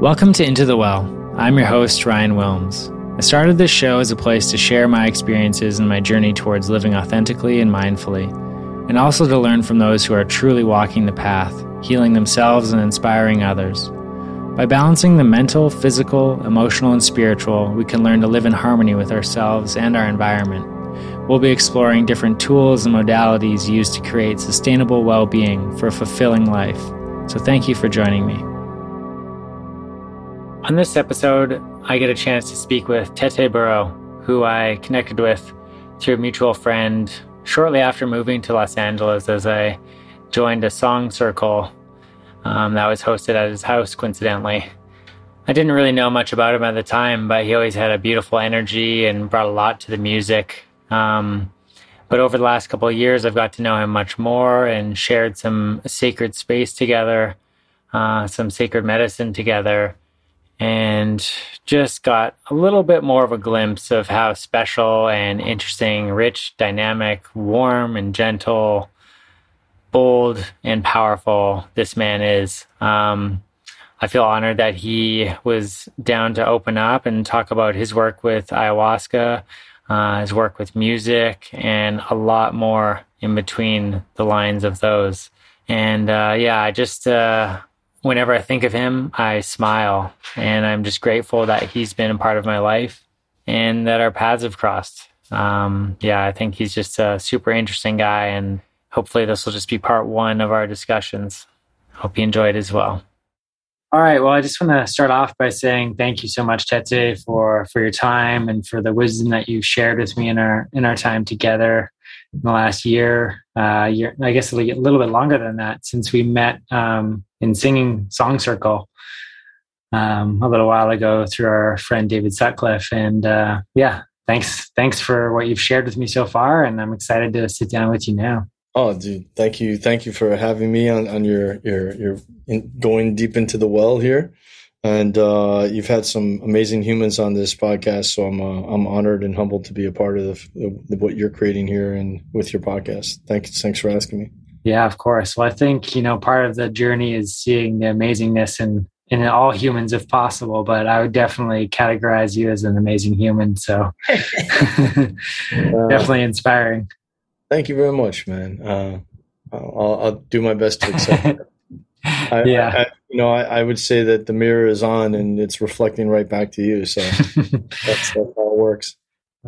Welcome to Into the Well. I'm your host, Ryan Wilms. I started this show as a place to share my experiences and my journey towards living authentically and mindfully, and also to learn from those who are truly walking the path, healing themselves and inspiring others. By balancing the mental, physical, emotional, and spiritual, we can learn to live in harmony with ourselves and our environment. We'll be exploring different tools and modalities used to create sustainable well being for a fulfilling life. So, thank you for joining me. On this episode, I get a chance to speak with Tete Burrow, who I connected with through a mutual friend shortly after moving to Los Angeles as I joined a song circle um, that was hosted at his house, coincidentally. I didn't really know much about him at the time, but he always had a beautiful energy and brought a lot to the music. Um, but over the last couple of years, I've got to know him much more and shared some sacred space together, uh, some sacred medicine together and just got a little bit more of a glimpse of how special and interesting, rich, dynamic, warm, and gentle, bold, and powerful this man is. Um, I feel honored that he was down to open up and talk about his work with ayahuasca, uh, his work with music, and a lot more in between the lines of those. And uh, yeah, I just uh, whenever I think of him, I smile. And I'm just grateful that he's been a part of my life and that our paths have crossed. Um, yeah, I think he's just a super interesting guy. And hopefully, this will just be part one of our discussions. Hope you enjoyed as well. All right. Well, I just want to start off by saying thank you so much, Tete, for for your time and for the wisdom that you've shared with me in our in our time together in the last year. Uh, year, I guess a little bit longer than that since we met um, in singing song circle um, a little while ago through our friend David Sutcliffe. And uh, yeah, thanks thanks for what you've shared with me so far, and I'm excited to sit down with you now. Oh, dude, thank you, thank you for having me on on your your your in, going deep into the well here. And uh, you've had some amazing humans on this podcast, so I'm uh, I'm honored and humbled to be a part of the, the, what you're creating here and with your podcast. Thanks, thanks for asking me. Yeah, of course. Well, I think, you know, part of the journey is seeing the amazingness in, in all humans if possible, but I would definitely categorize you as an amazing human. So definitely inspiring. Thank you very much, man. Uh, I'll, I'll, do my best to accept it. I, yeah. I, you know, I, I, would say that the mirror is on and it's reflecting right back to you. So that's, that's how it works.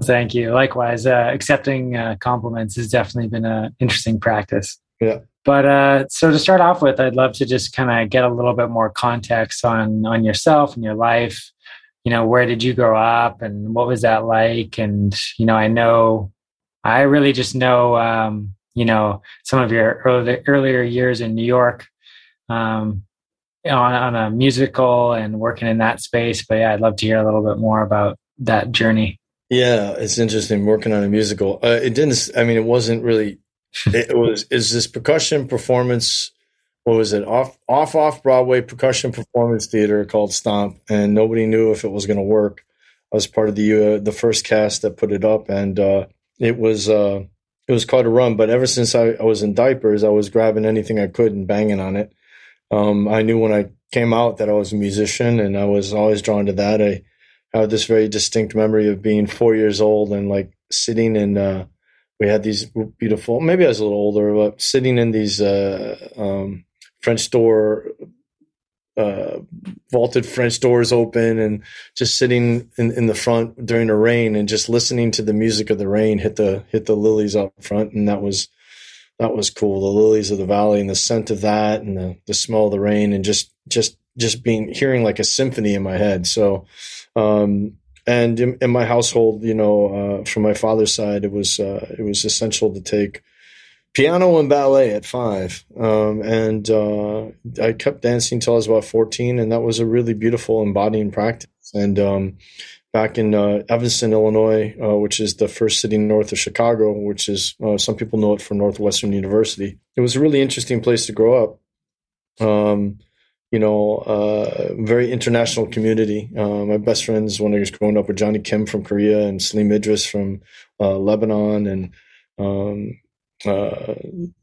Thank you. Likewise, uh, accepting uh, compliments has definitely been an interesting practice. Yeah. But uh, so to start off with, I'd love to just kind of get a little bit more context on on yourself and your life. You know, where did you grow up, and what was that like? And you know, I know, I really just know, um, you know, some of your early, earlier years in New York, um, on on a musical and working in that space. But yeah, I'd love to hear a little bit more about that journey. Yeah, it's interesting working on a musical. Uh, it didn't. I mean, it wasn't really it was is this percussion performance what was it off off off Broadway percussion performance theater called Stomp, and nobody knew if it was going to work. I was part of the uh, the first cast that put it up, and uh, it was uh, it was quite a run. But ever since I, I, was in diapers, I was grabbing anything I could and banging on it. Um, I knew when I came out that I was a musician, and I was always drawn to that. I have this very distinct memory of being four years old and like sitting in uh, we had these beautiful maybe i was a little older but sitting in these uh, um, french door uh, vaulted french doors open and just sitting in, in the front during the rain and just listening to the music of the rain hit the hit the lilies up front. And that was that was cool. The lilies of the valley and the scent of that and the, the smell of the rain and just just just being hearing like a symphony in my head. So um, and in, in, my household, you know, uh, from my father's side, it was uh, it was essential to take piano and ballet at five, um, and uh, I kept dancing until I was about fourteen, and that was a really beautiful embodying practice. And um, back in uh, Evanston, Illinois, uh, which is the first city north of Chicago, which is uh, some people know it from Northwestern University, it was a really interesting place to grow up. Um, you know, uh, very international community. Uh, my best friends when I was growing up were Johnny Kim from Korea and Salim Idris from uh, Lebanon and um, uh,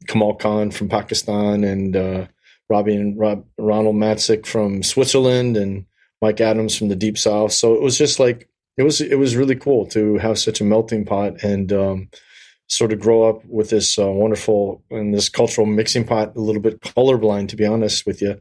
Kamal Khan from Pakistan and uh, Robbie and Rob, Ronald Matzik from Switzerland and Mike Adams from the Deep South. So it was just like it was it was really cool to have such a melting pot and um, sort of grow up with this uh, wonderful and this cultural mixing pot. A little bit colorblind, to be honest with you,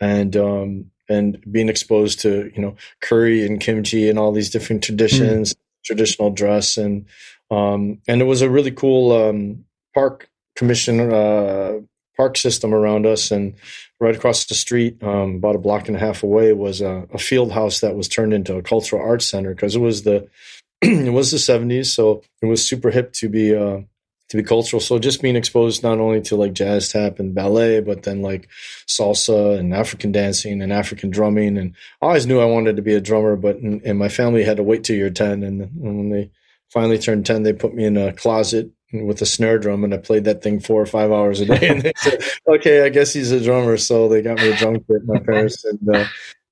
and um, and being exposed to you know curry and kimchi and all these different traditions, mm. traditional dress, and um, and it was a really cool um, park commission uh, park system around us, and right across the street, um, about a block and a half away, was a, a field house that was turned into a cultural arts center because it was the it was the 70s, so it was super hip to be uh, to be cultural. So just being exposed not only to like jazz tap and ballet, but then like salsa and African dancing and African drumming. And I always knew I wanted to be a drummer, but and my family had to wait till you're 10. And when they finally turned 10, they put me in a closet with a snare drum and I played that thing four or five hours a day. And they said, okay, I guess he's a drummer. So they got me a drum kit, my parents. And uh,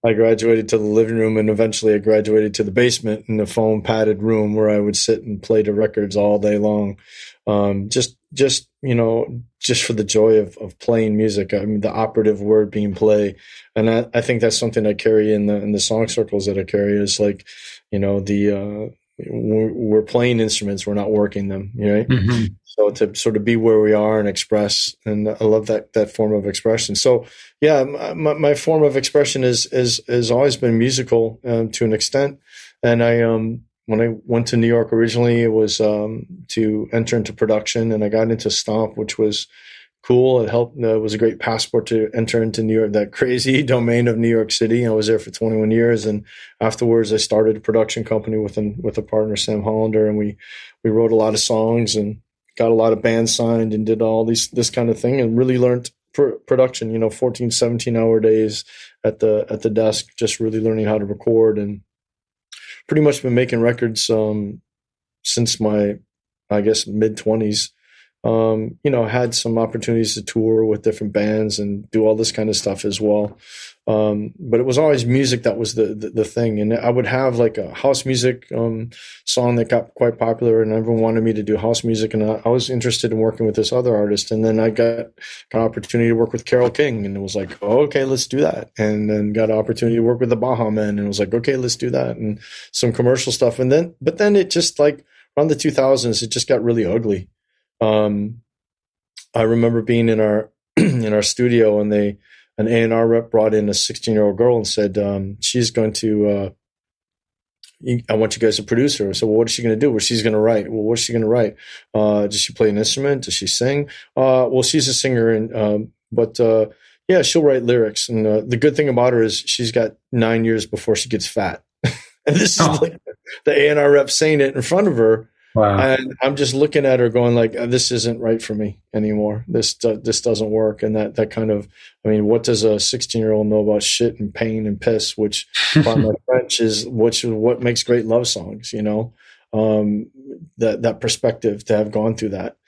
I graduated to the living room and eventually I graduated to the basement in the foam padded room where I would sit and play the records all day long. Um, just, just, you know, just for the joy of, of playing music. I mean, the operative word being play. And I, I think that's something I carry in the, in the song circles that I carry is like, you know, the, uh, we're, we're, playing instruments, we're not working them, right? Mm-hmm. So to sort of be where we are and express, and I love that that form of expression. So yeah, my, my form of expression is is has always been musical um, to an extent, and I um when I went to New York originally, it was um, to enter into production, and I got into Stomp, which was cool. It helped. Uh, it was a great passport to enter into New York, that crazy domain of New York City. I was there for 21 years, and afterwards, I started a production company with an, with a partner, Sam Hollander, and we we wrote a lot of songs and got a lot of bands signed and did all these this kind of thing, and really learned pr- production. You know, 14, 17 hour days at the at the desk, just really learning how to record, and pretty much been making records um, since my I guess mid 20s um, you know, had some opportunities to tour with different bands and do all this kind of stuff as well. Um, but it was always music that was the, the, the thing. And I would have like a house music um, song that got quite popular, and everyone wanted me to do house music. And I, I, was interested in working with this other artist. And then I got, an opportunity to work with Carole King, and it was like, oh, okay, let's do that. And then got an opportunity to work with the Baha Men, and it was like, okay, let's do that. And some commercial stuff. And then, but then it just like around the 2000s, it just got really ugly um, I remember being in our in our studio and they an A and R rep brought in a 16 year old girl and said um, she's going to. Uh, I want you guys to produce her. So, well, what is she going to do? Well, she's going to write. Well, what is she going to write? Uh, does she play an instrument? Does she sing? Uh, well, she's a singer, and um, but uh, yeah, she'll write lyrics. And uh, the good thing about her is she's got nine years before she gets fat. and this oh. is like the A and R rep saying it in front of her. Wow. And I'm just looking at her going like, this isn't right for me anymore. This, this doesn't work. And that, that kind of, I mean, what does a 16 year old know about shit and pain and piss, which by my French is, which is what makes great love songs, you know? Um, that, that perspective to have gone through that.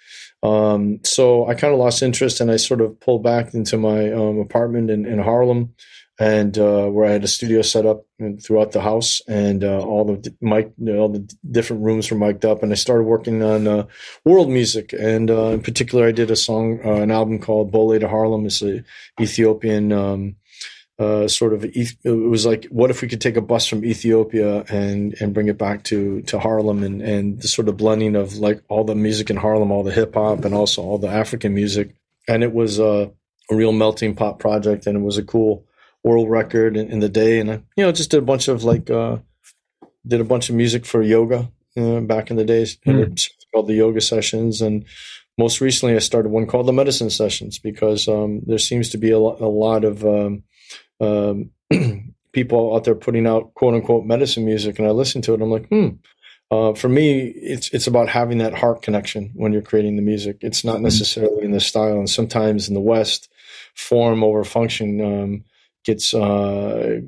Um, so I kind of lost interest and I sort of pulled back into my um, apartment in, in Harlem and uh, where I had a studio set up throughout the house, and uh, all the mic, you know, all the different rooms were mic'd up, and I started working on uh, world music, and uh, in particular, I did a song, uh, an album called "Bole to Harlem." It's a Ethiopian. Um, uh, sort of, it was like, what if we could take a bus from Ethiopia and and bring it back to to Harlem, and and the sort of blending of like all the music in Harlem, all the hip hop, and also all the African music, and it was a real melting pot project, and it was a cool world record in, in, the day, and I, you know, just did a bunch of like uh, did a bunch of music for yoga uh, back in the days. Mm. It's called the yoga sessions, and most recently I started one called the medicine sessions because um, there seems to be a, lot, a lot of um, um, people out there putting out quote unquote medicine music, and I listen to it. I'm like, hmm. Uh, for me, it's it's about having that heart connection when you're creating the music. It's not hmm. necessarily in the style, and sometimes in the West, form over function. Gets uh,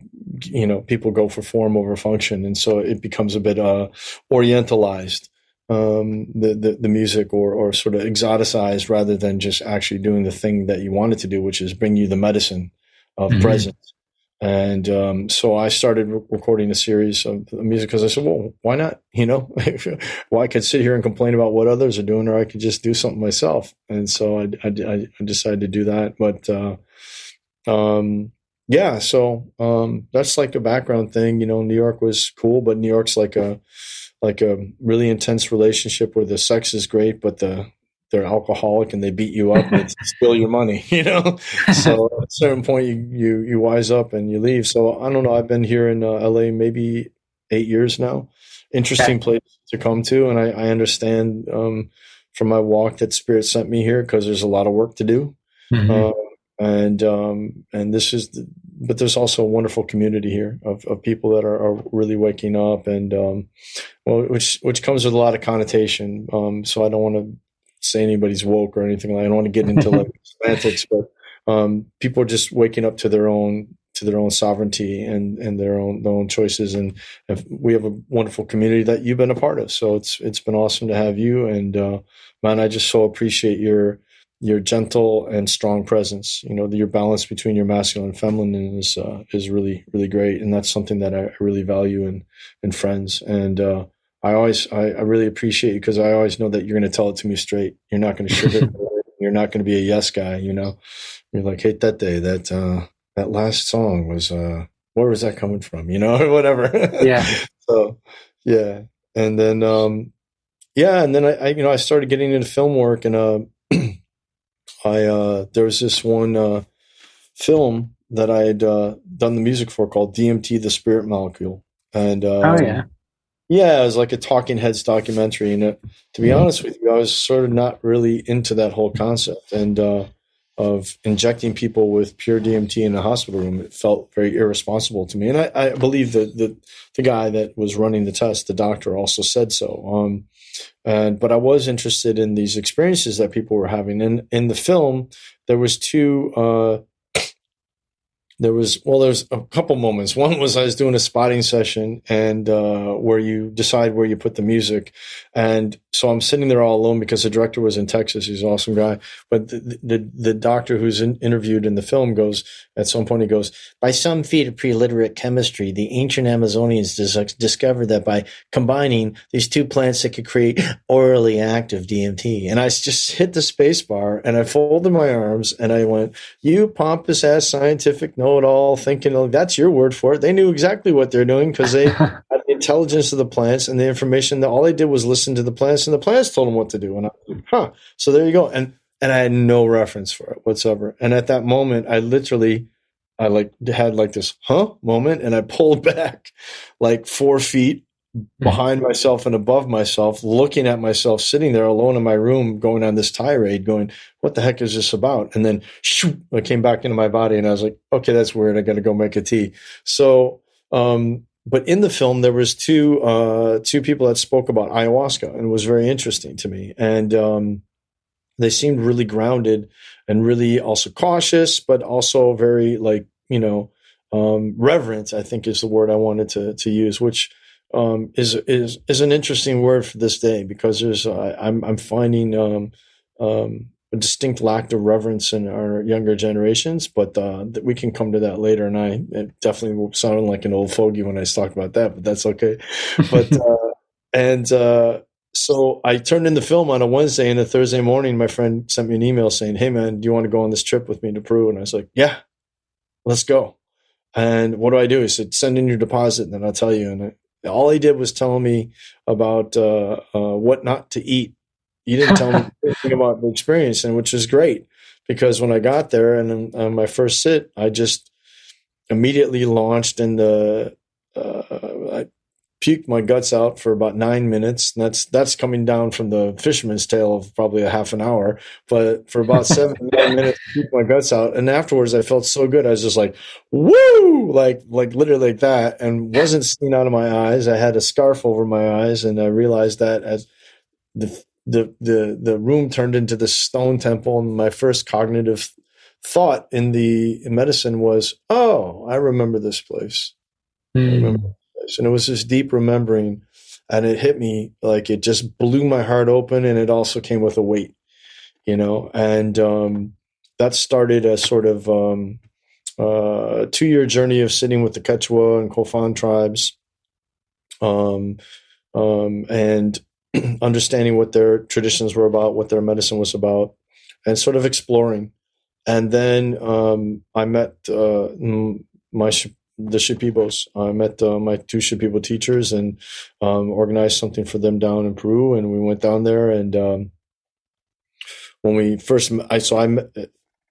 you know people go for form over function, and so it becomes a bit uh, orientalized. Um, the, the, the music or or sort of exoticized rather than just actually doing the thing that you wanted to do, which is bring you the medicine of mm-hmm. presence. And um, so I started re- recording a series of music because I said, well, why not? You know, well, I could sit here and complain about what others are doing, or I could just do something myself. And so I, I, I decided to do that. But uh, um, yeah, so um, that's like a background thing. You know, New York was cool, but New York's like a like a really intense relationship where the sex is great, but the they're alcoholic and they beat you up and steal your money, you know. So at a certain point, you, you you wise up and you leave. So I don't know. I've been here in uh, LA maybe eight years now. Interesting okay. place to come to, and I, I understand um, from my walk that Spirit sent me here because there's a lot of work to do. Mm-hmm. Uh, and um, and this is the, but there's also a wonderful community here of, of people that are, are really waking up and um, well which which comes with a lot of connotation. Um, so I don't want to say anybody's woke or anything like I don't want to get into like semantics but um, people are just waking up to their own to their own sovereignty and and their own their own choices. And we have a wonderful community that you've been a part of. So it's it's been awesome to have you. And uh, man I just so appreciate your your gentle and strong presence. You know, your balance between your masculine and feminine is uh, is really really great, and that's something that I really value in in friends. And uh, I always I, I, really appreciate you because I always know that you're going to tell it to me straight. You're not going to sugar. you're not going to be a yes guy. You know, you're like, hey, that day that uh, that last song was uh, where was that coming from? You know, or whatever. Yeah. so yeah, and then um, yeah, and then I, I you know I started getting into film work and uh I uh, there was this one uh, film that I had uh, done the music for called DMT: The Spirit Molecule, and uh, oh yeah, yeah, it was like a Talking Heads documentary. And it, to be mm-hmm. honest with you, I was sort of not really into that whole concept and uh, of injecting people with pure DMT in a hospital room. It felt very irresponsible to me, and I, I believe that the the guy that was running the test, the doctor, also said so. Um, and but I was interested in these experiences that people were having. And in the film, there was two uh, there was well there's a couple moments. One was i was doing a spotting session and uh, where you decide where you put the music. And so i'm sitting there all alone because the director was in texas. He's an awesome guy. But the the, the doctor who's in, interviewed in the film goes at some point he goes by some feat of pre-literate chemistry the ancient amazonians dis- discovered that by combining these two plants that could create orally active dmt and i just hit the space bar and i folded my arms and i went you pompous ass scientific no know it all, thinking oh, that's your word for it. They knew exactly what they're doing because they had the intelligence of the plants and the information that all they did was listen to the plants and the plants told them what to do. And I like, huh. So there you go. And and I had no reference for it whatsoever. And at that moment, I literally I like had like this huh moment and I pulled back like four feet. Behind myself and above myself, looking at myself sitting there alone in my room, going on this tirade, going, "What the heck is this about?" And then shoo, I came back into my body, and I was like, "Okay, that's weird. I got to go make a tea." So, um, but in the film, there was two uh, two people that spoke about ayahuasca, and it was very interesting to me. And um, they seemed really grounded and really also cautious, but also very like you know um. I think is the word I wanted to to use, which um, is is is an interesting word for this day because there's uh, I'm I'm finding um, um, a distinct lack of reverence in our younger generations, but uh, we can come to that later. And I definitely sound like an old fogey when I talk about that, but that's okay. But uh, and uh, so I turned in the film on a Wednesday, and a Thursday morning, my friend sent me an email saying, "Hey man, do you want to go on this trip with me to Peru?" And I was like, "Yeah, let's go." And what do I do? He said, "Send in your deposit, and then I'll tell you." And I, all he did was tell me about uh, uh, what not to eat. He didn't tell me anything about the experience, and which is great because when I got there and on my first sit, I just immediately launched into. Uh, I puked my guts out for about nine minutes. And that's that's coming down from the fisherman's tale of probably a half an hour. But for about seven nine minutes, puked my guts out, and afterwards I felt so good. I was just like, "Woo!" Like like literally like that, and wasn't seen out of my eyes. I had a scarf over my eyes, and I realized that as the the the the room turned into the stone temple, and my first cognitive thought in the medicine was, "Oh, I remember this place." Mm. I remember and it was this deep remembering, and it hit me like it just blew my heart open, and it also came with a weight, you know. And um, that started a sort of um, uh, two year journey of sitting with the Quechua and Kofan tribes, um, um, and understanding what their traditions were about, what their medicine was about, and sort of exploring and then um, I met uh, my the Shipibos. I met uh, my two Shipibo teachers and um, organized something for them down in Peru, and we went down there. And um, when we first, I so I met,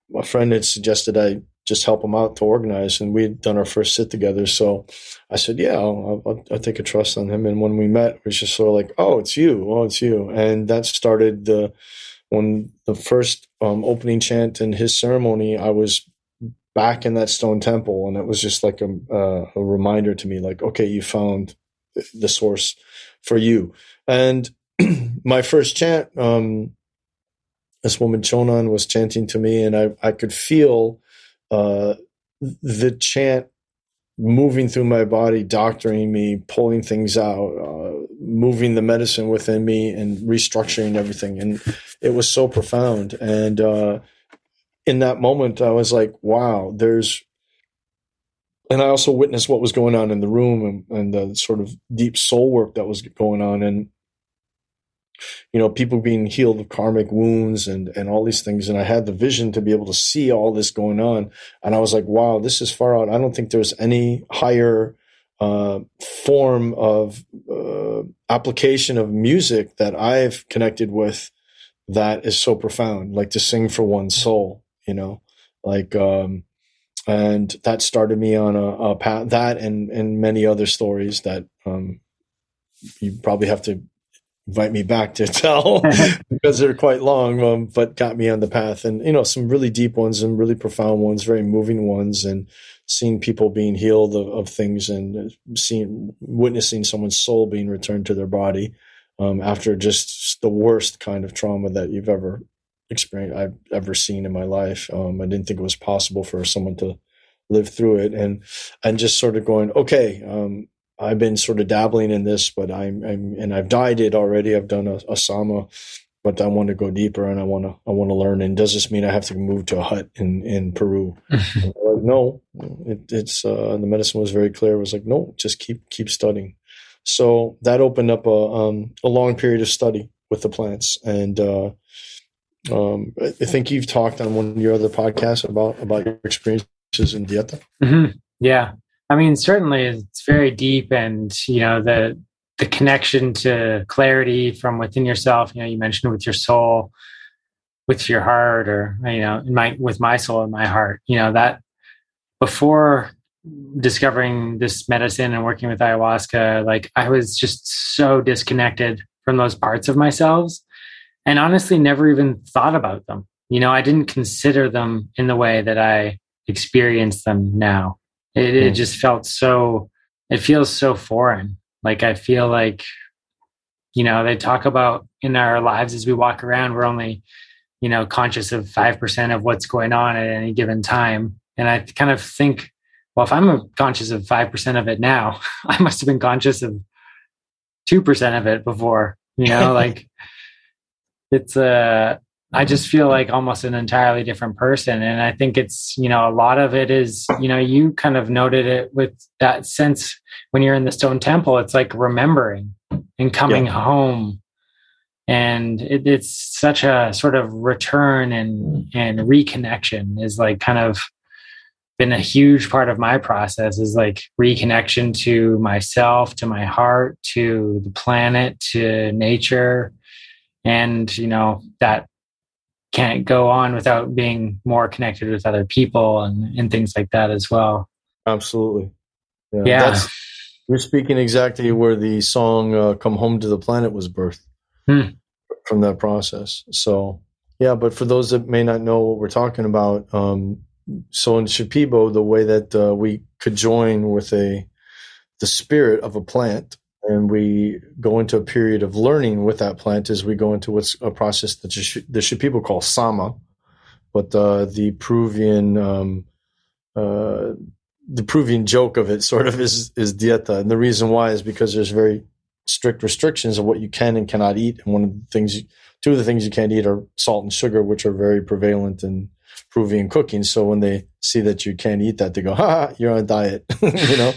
my friend had suggested I just help him out to organize, and we had done our first sit together. So I said, "Yeah, I'll, I'll, I'll take a trust on him." And when we met, it was just sort of like, "Oh, it's you! Oh, it's you!" And that started the when the first um, opening chant in his ceremony. I was back in that stone temple, and it was just like a, uh, a reminder to me, like, okay, you found the source for you. And my first chant, um, this woman Chonan was chanting to me, and I I could feel uh, the chant moving through my body, doctoring me, pulling things out, uh, moving the medicine within me, and restructuring everything. And it was so profound. And uh, in that moment, I was like, wow, there's. And I also witnessed what was going on in the room and, and the sort of deep soul work that was going on. And you know, people being healed of karmic wounds and, and all these things. And I had the vision to be able to see all this going on. And I was like, wow, this is far out. I don't think there's any higher uh, form of uh, application of music that I've connected with that is so profound, like to sing for one's soul, you know, like, um, and that started me on a, a path that and, and many other stories that, um, you probably have to invite me back to tell because they're quite long, um, but got me on the path. And, you know, some really deep ones and really profound ones, very moving ones, and seeing people being healed of, of things and seeing, witnessing someone's soul being returned to their body um, after just the worst kind of trauma that you've ever experienced, I've ever seen in my life. Um, I didn't think it was possible for someone to live through it and and just sort of going okay um, I've been sort of dabbling in this, but I'm, I'm and I've dyed it already. I've done a, a sama, but I want to go deeper and I want to I want to learn. And does this mean I have to move to a hut in in Peru? like, no, it, it's uh, the medicine was very clear. It was like no, just keep keep studying. So that opened up a um, a long period of study with the plants, and uh, um, I think you've talked on one of your other podcasts about about your experiences in Dieta. Mm-hmm. Yeah, I mean, certainly it's very deep, and you know the the connection to clarity from within yourself. You know, you mentioned with your soul, with your heart, or you know, in my with my soul and my heart. You know that before discovering this medicine and working with ayahuasca, like I was just so disconnected from those parts of myself, and honestly, never even thought about them. You know, I didn't consider them in the way that I experience them now. It, it hmm. just felt so, it feels so foreign. Like I feel like, you know, they talk about in our lives as we walk around, we're only, you know, conscious of 5% of what's going on at any given time. And I kind of think, well, if I'm conscious of 5% of it now, I must have been conscious of 2% of it before, you know, like it's, uh, I just feel like almost an entirely different person. And I think it's, you know, a lot of it is, you know, you kind of noted it with that sense when you're in the stone temple, it's like remembering and coming yeah. home. And it, it's such a sort of return and, and reconnection is like kind of been a huge part of my process is like reconnection to myself, to my heart, to the planet, to nature. And, you know, that can't go on without being more connected with other people and, and things like that as well. Absolutely. Yeah. yeah. you're speaking exactly where the song uh, Come Home to the Planet was birthed hmm. from that process. So, yeah, but for those that may not know what we're talking about, um, so in Shipibo, the way that uh, we could join with a the spirit of a plant and we go into a period of learning with that plant as we go into what's a process that the people call sama, but the Peruvian um, uh, the Peruvian joke of it sort of is is dieta, and the reason why is because there's very strict restrictions of what you can and cannot eat, and one of the things, two of the things you can't eat are salt and sugar, which are very prevalent in Peruvian cooking. So when they see that you can't eat that, they go, "Ha, you're on a diet," you know.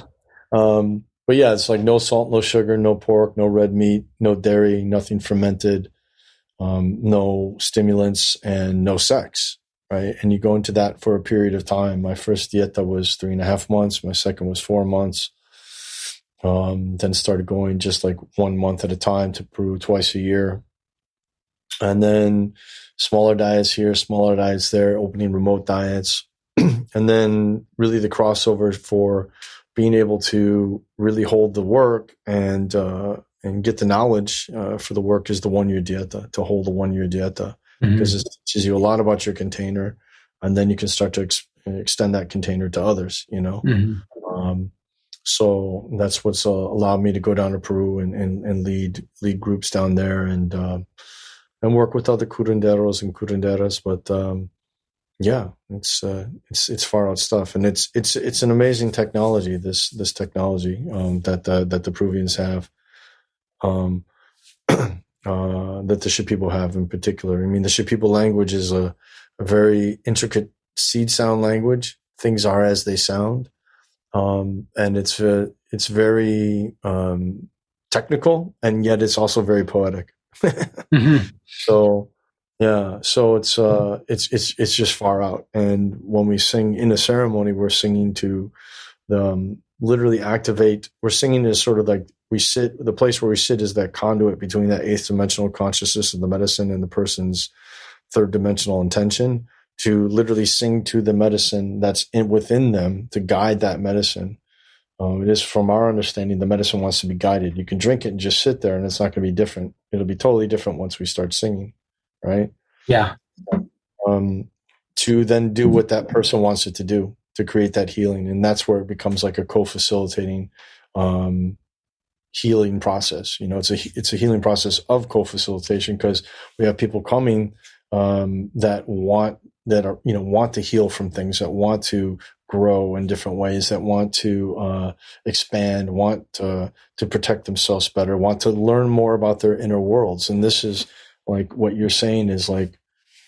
Um, but yeah, it's like no salt, no sugar, no pork, no red meat, no dairy, nothing fermented, um, no stimulants, and no sex. right? And you go into that for a period of time. My first dieta was three and a half months. My second was four months. Um, then started going just like one month at a time to Peru twice a year. And then smaller diets here, smaller diets there, opening remote diets. and then really the crossover for being able to really hold the work and uh, and get the knowledge uh, for the work is the one year dieta to hold the one year dieta because mm-hmm. it teaches you a lot about your container and then you can start to ex- extend that container to others you know mm-hmm. um, so that's what's uh, allowed me to go down to Peru and, and, and lead lead groups down there and uh, and work with other curanderos and curanderas but um, yeah, it's uh, it's it's far out stuff, and it's it's it's an amazing technology. This this technology um, that the, that the Peruvians have, um, uh, that the Shipibo have in particular. I mean, the Shipibo language is a, a very intricate seed sound language. Things are as they sound, um, and it's uh, it's very um, technical, and yet it's also very poetic. mm-hmm. So yeah, so it's uh it's it's it's just far out. And when we sing in a ceremony, we're singing to the um, literally activate. We're singing as sort of like we sit. The place where we sit is that conduit between that eighth dimensional consciousness of the medicine and the person's third dimensional intention to literally sing to the medicine that's in, within them to guide that medicine. Um, it is from our understanding, the medicine wants to be guided. You can drink it and just sit there, and it's not going to be different. It'll be totally different once we start singing right? Yeah. Um, to then do what that person wants it to do to create that healing, and that's where it becomes like a co-facilitating um, healing process. You know, it's a it's a healing process of co-facilitation because we have people coming um, that want that are you know want to heal from things that want to grow in different ways that want to uh, expand want to, to protect themselves better want to learn more about their inner worlds and this is like what you're saying is like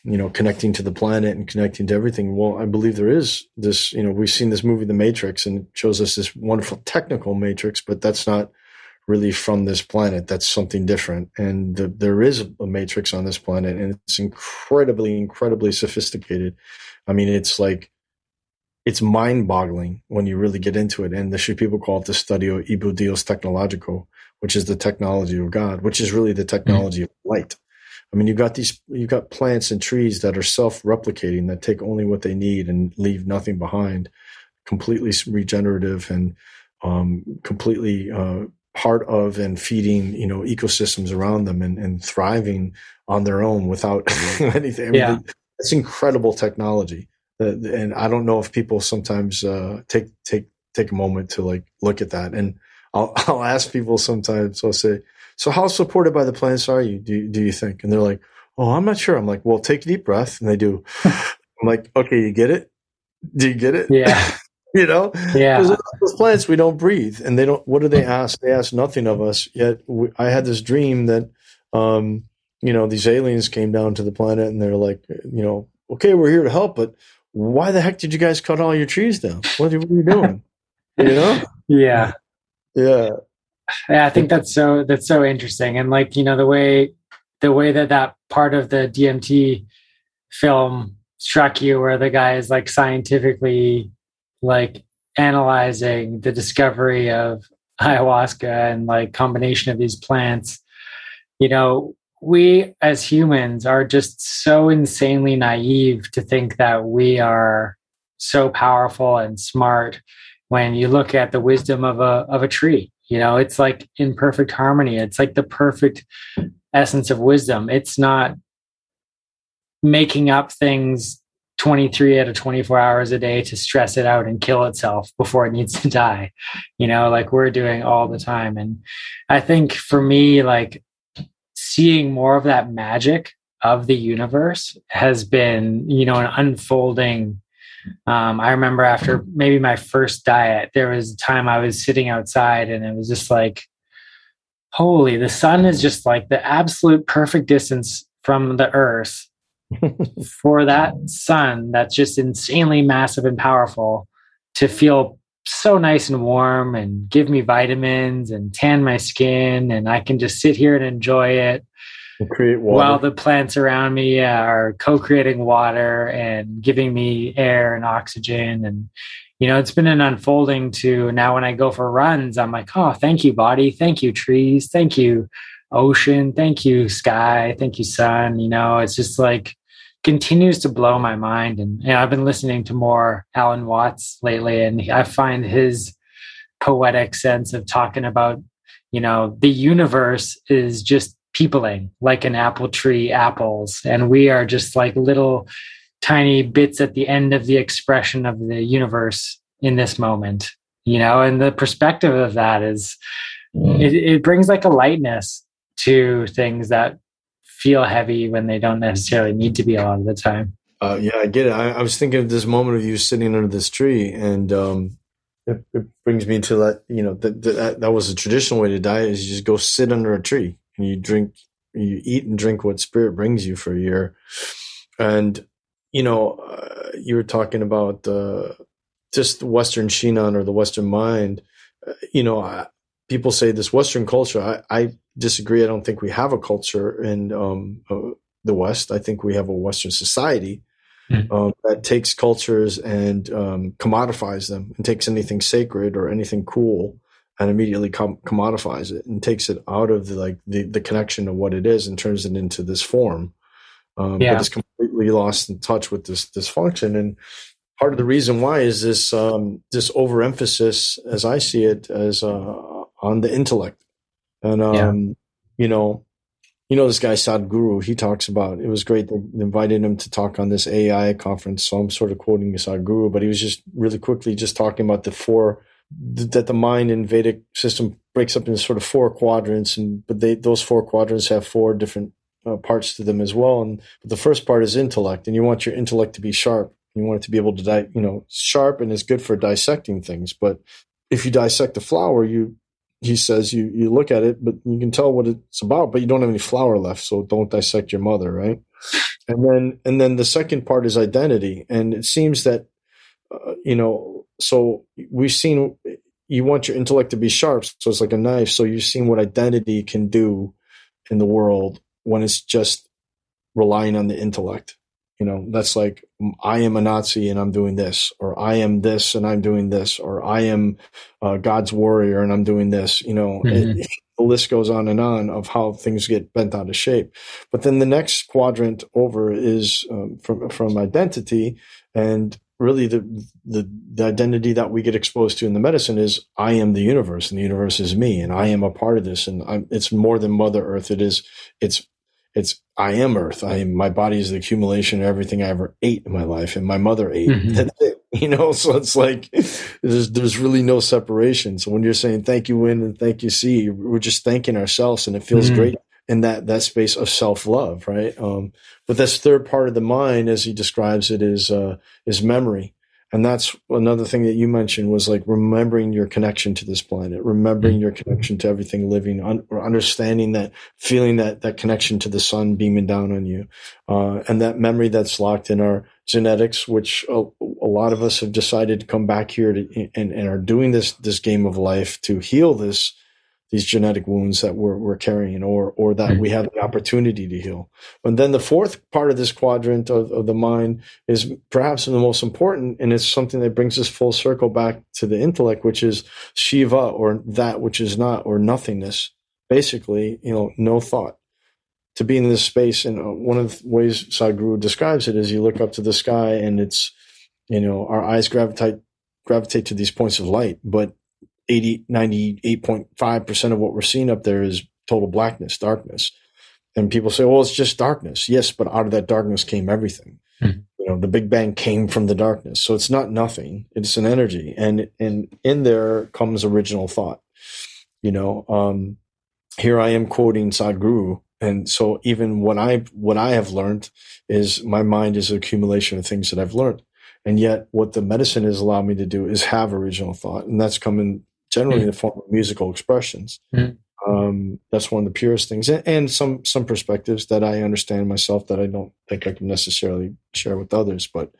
you know connecting to the planet and connecting to everything. Well i believe there is this you know we've seen this movie the matrix and it shows us this wonderful technical matrix but that's not really from this planet. That's something different. And the, there is a matrix on this planet and it's incredibly incredibly sophisticated. I mean it's like it's mind boggling when you really get into it. And the people call it the studio ibu dios technologico which is the technology of god which is really the technology mm-hmm. of light I mean, you've got these, you've got plants and trees that are self-replicating that take only what they need and leave nothing behind, completely regenerative and um, completely uh, part of and feeding, you know, ecosystems around them and, and thriving on their own without anything. I mean, yeah. it's incredible technology. and I don't know if people sometimes uh, take take take a moment to like look at that. And I'll I'll ask people sometimes. I'll say, so how supported by the plants are you? Do, do you think? And they're like, oh, I'm not sure. I'm like, well, take a deep breath. And they do. I'm like, okay, you get it? Do you get it? Yeah. you know? Yeah. Those plants, we don't breathe. And they don't, what do they ask? They ask nothing of us. Yet we, I had this dream that, um, you know, these aliens came down to the planet and they're like, you know, okay, we're here to help, but why the heck did you guys cut all your trees down? What are, what are you doing? you know? Yeah. Yeah yeah, I think that's so that's so interesting, and like you know the way the way that that part of the DMT film struck you, where the guy is like scientifically like analyzing the discovery of ayahuasca and like combination of these plants. You know, we as humans are just so insanely naive to think that we are so powerful and smart when you look at the wisdom of a of a tree you know, it's like in perfect harmony. It's like the perfect essence of wisdom. It's not making up things 23 out of 24 hours a day to stress it out and kill itself before it needs to die you know like we're doing all the time and i think for me like seeing more of that magic of the universe has been you know an unfolding um, I remember after maybe my first diet, there was a time I was sitting outside and it was just like, holy, the sun is just like the absolute perfect distance from the earth for that sun that's just insanely massive and powerful to feel so nice and warm and give me vitamins and tan my skin and I can just sit here and enjoy it. Create water. While the plants around me are co-creating water and giving me air and oxygen and you know, it's been an unfolding to now when I go for runs, I'm like, oh, thank you, body. Thank you, trees. Thank you, ocean. Thank you, sky. Thank you, sun. You know, it's just like continues to blow my mind. And you know, I've been listening to more Alan Watts lately, and I find his poetic sense of talking about, you know, the universe is just peopling like an apple tree apples. And we are just like little tiny bits at the end of the expression of the universe in this moment, you know, and the perspective of that is mm. it, it brings like a lightness to things that feel heavy when they don't necessarily need to be a lot of the time. Uh, yeah, I get it. I, I, was thinking of this moment of you sitting under this tree, and um, it, it, brings me to that. You know, that, that that was a traditional way to die is you just go sit under a tree and you drink, you eat and drink what spirit brings you for a year. And you know, uh, you were talking about uh, just the Western Shinan or the Western mind. Uh, you know, I, people say this Western culture. I, I, disagree. I don't think we have a culture in um, uh, the West. I think we have a Western society mm. um, that takes cultures and um, commodifies them and takes anything sacred or anything cool and immediately com- commodifies it and takes it out of the, like the, the connection of what it is and turns it into this form. Um, yeah. But it's completely lost in touch with this this function. And part of the reason why is this um, this overemphasis, as I see it, as uh, on the intellect. And um, yeah. you know, you know this guy Sadhguru. He talks about it was great. They invited him to talk on this AI conference. So I'm sort of quoting Sadhguru, but he was just really quickly just talking about the four that the mind in Vedic system breaks up into sort of four quadrants, and but they those four quadrants have four different uh, parts to them as well. And the first part is intellect, and you want your intellect to be sharp. You want it to be able to, di- you know, sharp and is good for dissecting things. But if you dissect a flower, you he says you you look at it, but you can tell what it's about, but you don't have any flower left, so don't dissect your mother, right? And then and then the second part is identity, and it seems that uh, you know, so we've seen you want your intellect to be sharp, so it's like a knife. So you've seen what identity can do in the world when it's just relying on the intellect. You know, that's like, I am a Nazi and I'm doing this, or I am this and I'm doing this, or I am uh, God's warrior and I'm doing this. You know, mm-hmm. it, the list goes on and on of how things get bent out of shape. But then the next quadrant over is um, from from identity, and really the, the the identity that we get exposed to in the medicine is I am the universe, and the universe is me, and I am a part of this, and I'm, it's more than Mother Earth. It is it's it's I am Earth. I am my body is the accumulation of everything I ever ate in my life, and my mother ate. Mm-hmm. You know, so it's like there's there's really no separation. So when you're saying thank you, Win, and thank you, See, we're just thanking ourselves, and it feels mm-hmm. great in that that space of self love, right? Um, but this third part of the mind, as he describes it, is uh, is memory and that's another thing that you mentioned was like remembering your connection to this planet remembering your connection to everything living un- or understanding that feeling that that connection to the sun beaming down on you uh, and that memory that's locked in our genetics which a, a, lot of us have decided to come back here to, and, and are doing this this game of life to heal this these genetic wounds that we're, we're carrying or or that we have the opportunity to heal. And then the fourth part of this quadrant of, of the mind is perhaps the most important, and it's something that brings us full circle back to the intellect, which is Shiva or that which is not or nothingness. Basically, you know, no thought. To be in this space, and uh, one of the ways Sadhguru describes it is you look up to the sky and it's, you know, our eyes gravitate gravitate to these points of light, but 80, 98.5% of what we're seeing up there is total blackness, darkness. And people say, well, it's just darkness. Yes, but out of that darkness came everything. Mm-hmm. You know, the Big Bang came from the darkness. So it's not nothing. It's an energy. And, and in there comes original thought. You know, um, here I am quoting Sadhguru. And so even what I, what I have learned is my mind is an accumulation of things that I've learned. And yet what the medicine has allowed me to do is have original thought. And that's coming generally mm. in the form of musical expressions. Mm. Um, that's one of the purest things, and, and, some some perspectives that I understand myself that I don't think I can necessarily share with others. But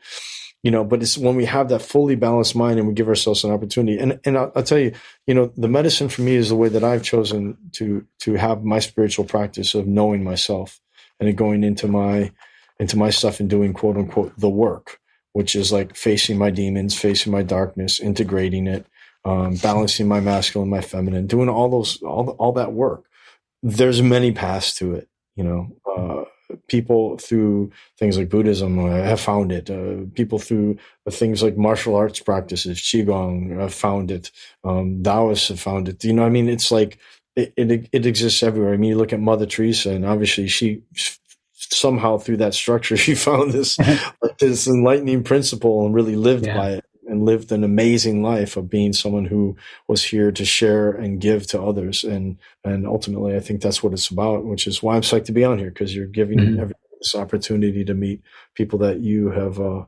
you know but it's when we have that fully balanced mind and we give ourselves an opportunity and and I'll, I'll, tell you you know the medicine for me is the way that i've chosen to to have my spiritual practice of knowing myself and going into my into my stuff and doing quote unquote the work which is like facing my demons facing my darkness integrating it um, balancing my masculine my feminine doing all those all, all that work there's many paths to it you know uh, people through things like Buddhism have found it. Uh, people through things like martial arts practices, Qigong have found it. Um, Taoists have found it. You know, I mean, it's like it, it, it exists everywhere. I mean, you look at Mother Teresa, and obviously she somehow through that structure she found this this enlightening principle and really lived yeah. by it and lived an amazing life of being someone who was here to share and give to others. And and ultimately, I think that's what it's about, which is why I'm psyched to be on here because you're giving mm-hmm. this opportunity to meet people that you have uh,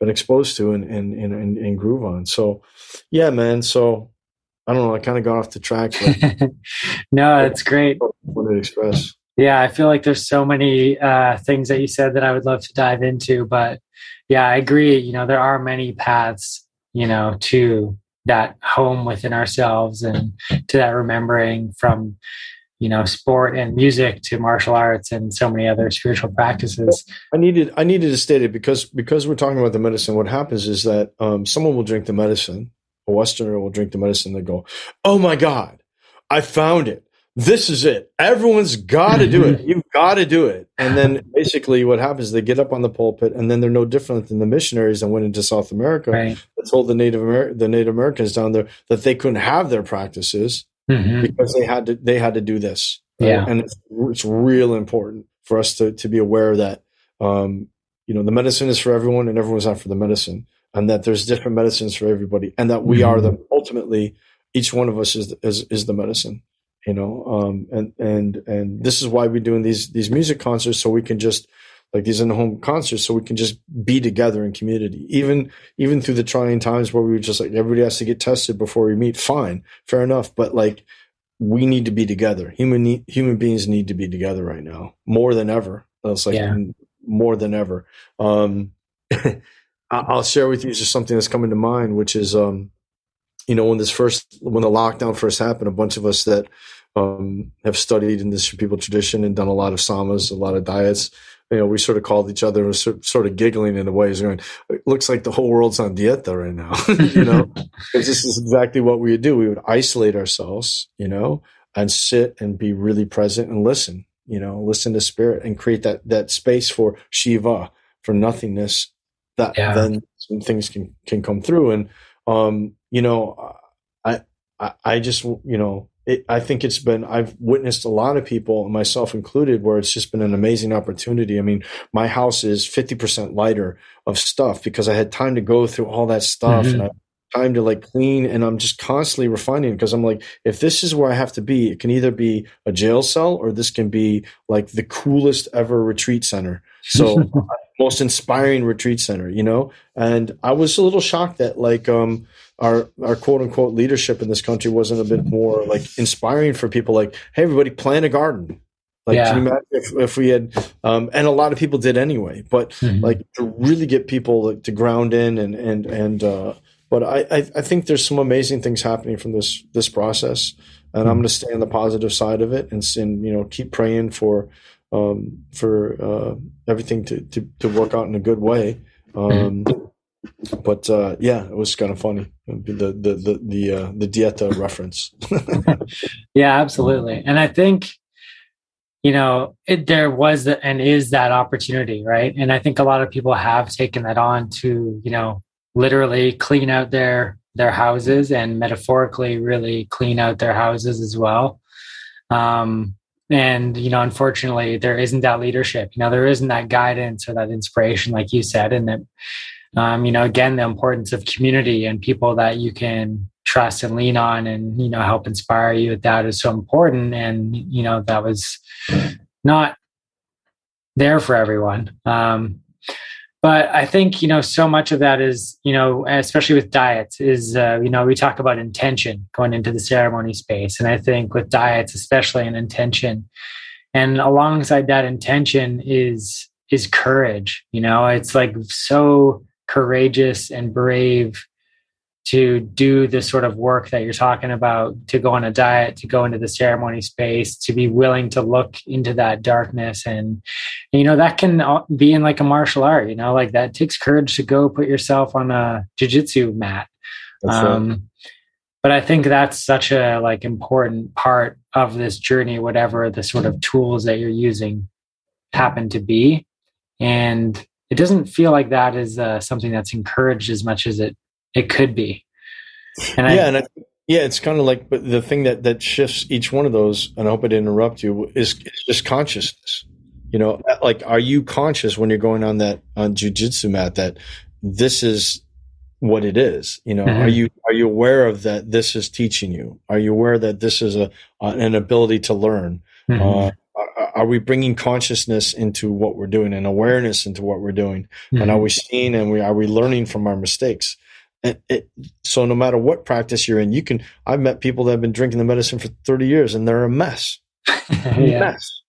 been exposed to and, and and, and groove on. So, yeah, man. So I don't know. I kind of got off the track. But no, it's great. What express. Yeah, I feel like there's so many uh, things that you said that I would love to dive into, but yeah, I agree. You know, there are many paths, you know, to that home within ourselves and to that remembering from, you know, sport and music to martial arts and so many other spiritual practices. I needed I needed to state it because because we're talking about the medicine. What happens is that um, someone will drink the medicine, a Westerner will drink the medicine. They go, "Oh my God, I found it." This is it. Everyone's got to do it. You've got to do it. And then basically what happens, they get up on the pulpit and then they're no different than the missionaries that went into South America right. that told the Native, Amer- the Native Americans down there that they couldn't have their practices mm-hmm. because they had to, they had to do this. Right? Yeah. And it's, it's real important for us to, to be aware that, um, you know, the medicine is for everyone and everyone's not for the medicine and that there's different medicines for everybody and that we mm-hmm. are the, ultimately, each one of us is, is, is the medicine you know um, and and and this is why we're doing these these music concerts so we can just like these in the home concerts so we can just be together in community. Even even through the trying times where we were just like everybody has to get tested before we meet fine fair enough but like we need to be together. Human need, human beings need to be together right now more than ever. It's like yeah. more than ever. Um, i'll share with you just something that's coming to mind which is um, you know, when this first, when the lockdown first happened, a bunch of us that um, have studied in this people tradition and done a lot of samas, a lot of diets, you know, we sort of called each other and sort of giggling in a way, is going, it looks like the whole world's on dieta right now, you know, because this is exactly what we would do. We would isolate ourselves, you know, and sit and be really present and listen, you know, listen to spirit and create that, that space for Shiva, for nothingness that yeah. then things can, can come through. And, um, you know, I, I, I just, you know, it, I think it's been, I've witnessed a lot of people, myself included, where it's just been an amazing opportunity. I mean, my house is 50% lighter of stuff because I had time to go through all that stuff mm-hmm. and I time to like clean and I'm just constantly refining because I'm like, if this is where I have to be, it can either be a jail cell or this can be like the coolest ever retreat center. So most inspiring retreat center, you know? And I was a little shocked that like, um, our our quote unquote leadership in this country wasn't a bit more like inspiring for people like hey everybody plant a garden like yeah. can you imagine if, if we had um, and a lot of people did anyway but mm-hmm. like to really get people like, to ground in and and and uh, but I, I, I think there's some amazing things happening from this this process and mm-hmm. I'm going to stay on the positive side of it and, and you know keep praying for um, for uh, everything to, to to work out in a good way um, mm-hmm but uh, yeah, it was kind of funny the the the the uh, the dieta reference. yeah, absolutely, and I think you know it, there was and is that opportunity, right? And I think a lot of people have taken that on to you know literally clean out their their houses and metaphorically really clean out their houses as well. Um, and you know unfortunately there isn't that leadership you know there isn't that guidance or that inspiration like you said and that um, you know, again, the importance of community and people that you can trust and lean on and, you know, help inspire you that is so important. And, you know, that was not there for everyone. Um, but I think, you know, so much of that is, you know, especially with diets is, uh, you know, we talk about intention going into the ceremony space. And I think with diets, especially an intention, and alongside that intention is, is courage. You know, it's like so courageous and brave to do this sort of work that you're talking about, to go on a diet, to go into the ceremony space, to be willing to look into that darkness. And, you know, that can be in like a martial art, you know, like that takes courage to go put yourself on a jujitsu mat. Um, right. But I think that's such a like important part of this journey, whatever the sort of tools that you're using happen to be. And it doesn't feel like that is uh, something that's encouraged as much as it it could be. And yeah, I, and I, yeah, it's kind of like, but the thing that that shifts each one of those, and I hope I didn't interrupt you, is, is just consciousness. You know, like, are you conscious when you're going on that on jujitsu mat that this is what it is? You know, mm-hmm. are you are you aware of that? This is teaching you. Are you aware that this is a an ability to learn? Mm-hmm. Uh, are we bringing consciousness into what we're doing and awareness into what we're doing? Mm-hmm. And are we seeing and we are we learning from our mistakes? It, it, so no matter what practice you're in, you can. I've met people that have been drinking the medicine for 30 years and they're a mess, yeah. mess,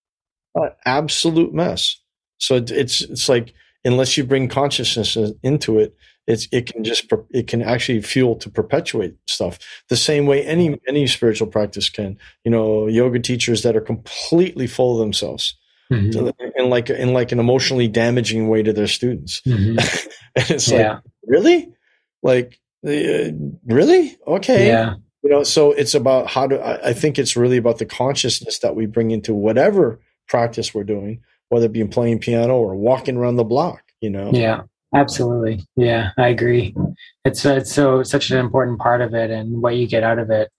An absolute mess. So it's it's like unless you bring consciousness into it, it's it can just it can actually fuel to perpetuate stuff the same way any any spiritual practice can. You know, yoga teachers that are completely full of themselves. Mm-hmm. in like in like an emotionally damaging way to their students, mm-hmm. and it's yeah. like really like, uh, really? Okay. Yeah. You know, so it's about how to, I, I think it's really about the consciousness that we bring into whatever practice we're doing, whether it be playing piano or walking around the block, you know? Yeah. Absolutely. Yeah, I agree. It's it's so such an important part of it and what you get out of it.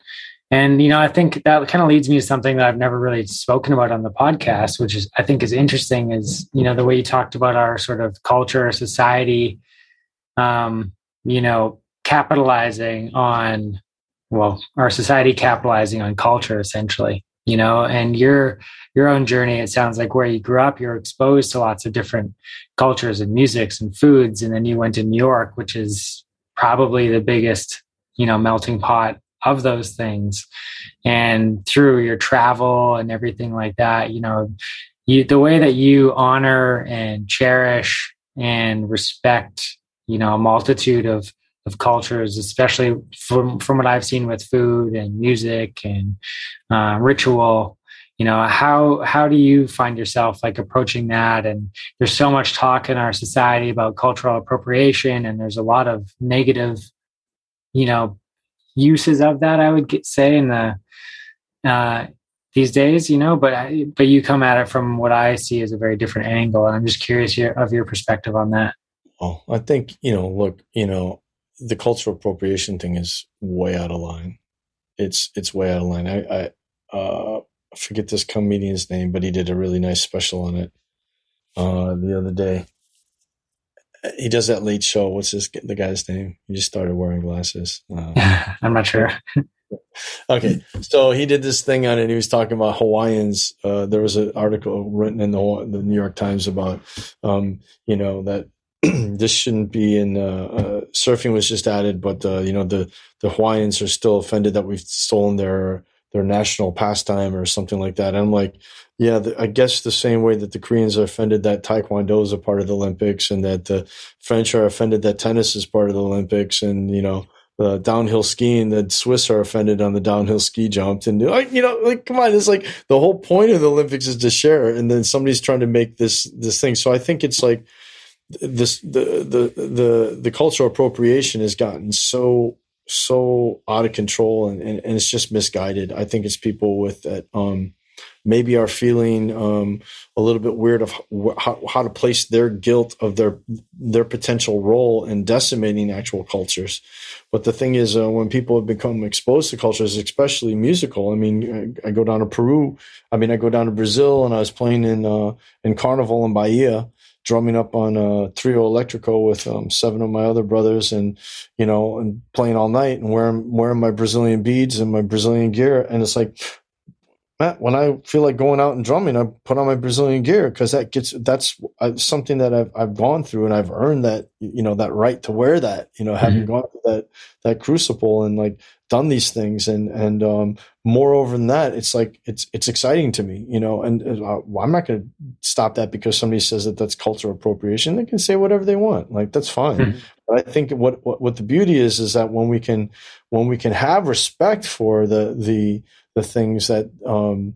And you know, I think that kind of leads me to something that I've never really spoken about on the podcast, which is I think is interesting is, you know, the way you talked about our sort of culture, society, um, you know, capitalizing on, well, our society capitalizing on culture essentially, you know, and your, your own journey, it sounds like where you grew up, you're exposed to lots of different cultures and musics and foods. And then you went to New York, which is probably the biggest, you know, melting pot of those things. And through your travel and everything like that, you know, you, the way that you honor and cherish and respect you know a multitude of of cultures, especially from from what I've seen with food and music and uh, ritual. You know how how do you find yourself like approaching that? And there's so much talk in our society about cultural appropriation, and there's a lot of negative, you know, uses of that. I would get, say in the uh, these days, you know, but but you come at it from what I see as a very different angle, and I'm just curious of your perspective on that. Oh, I think, you know, look, you know, the cultural appropriation thing is way out of line. It's it's way out of line. I I uh, forget this comedian's name, but he did a really nice special on it uh, the other day. He does that late show. What's this the guy's name? He just started wearing glasses. Uh, I'm not sure. okay, so he did this thing on it. He was talking about Hawaiians. Uh, there was an article written in the, the New York Times about, um, you know, that this shouldn't be in uh, uh, surfing was just added, but uh, you know the the Hawaiians are still offended that we've stolen their their national pastime or something like that. And I'm like, yeah, the, I guess the same way that the Koreans are offended that Taekwondo is a part of the Olympics, and that the French are offended that tennis is part of the Olympics, and you know. Uh, downhill skiing, the Swiss are offended on the downhill ski jump, and like you know, like come on, it's like the whole point of the Olympics is to share, and then somebody's trying to make this this thing. So I think it's like this the the the the cultural appropriation has gotten so so out of control and, and, and it's just misguided. I think it's people with that um, maybe are feeling um, a little bit weird of how, how to place their guilt of their their potential role in decimating actual cultures. But the thing is, uh, when people have become exposed to cultures, especially musical, I mean, I, I, go down to Peru. I mean, I go down to Brazil, and I was playing in uh, in Carnival in Bahia drumming up on a trio electrico with um, seven of my other brothers and you know and playing all night and wearing wearing my brazilian beads and my brazilian gear. And it's like when I feel like going out and drumming, I put on my Brazilian gear because that gets that's uh, something that I've I've gone through and I've earned that you know that right to wear that you know having mm-hmm. gone through that that crucible and like done these things and and um, moreover than that, it's like it's it's exciting to me you know and uh, I'm not going to stop that because somebody says that that's cultural appropriation. They can say whatever they want, like that's fine. Mm-hmm. But I think what, what what the beauty is is that when we can when we can have respect for the the the things that um,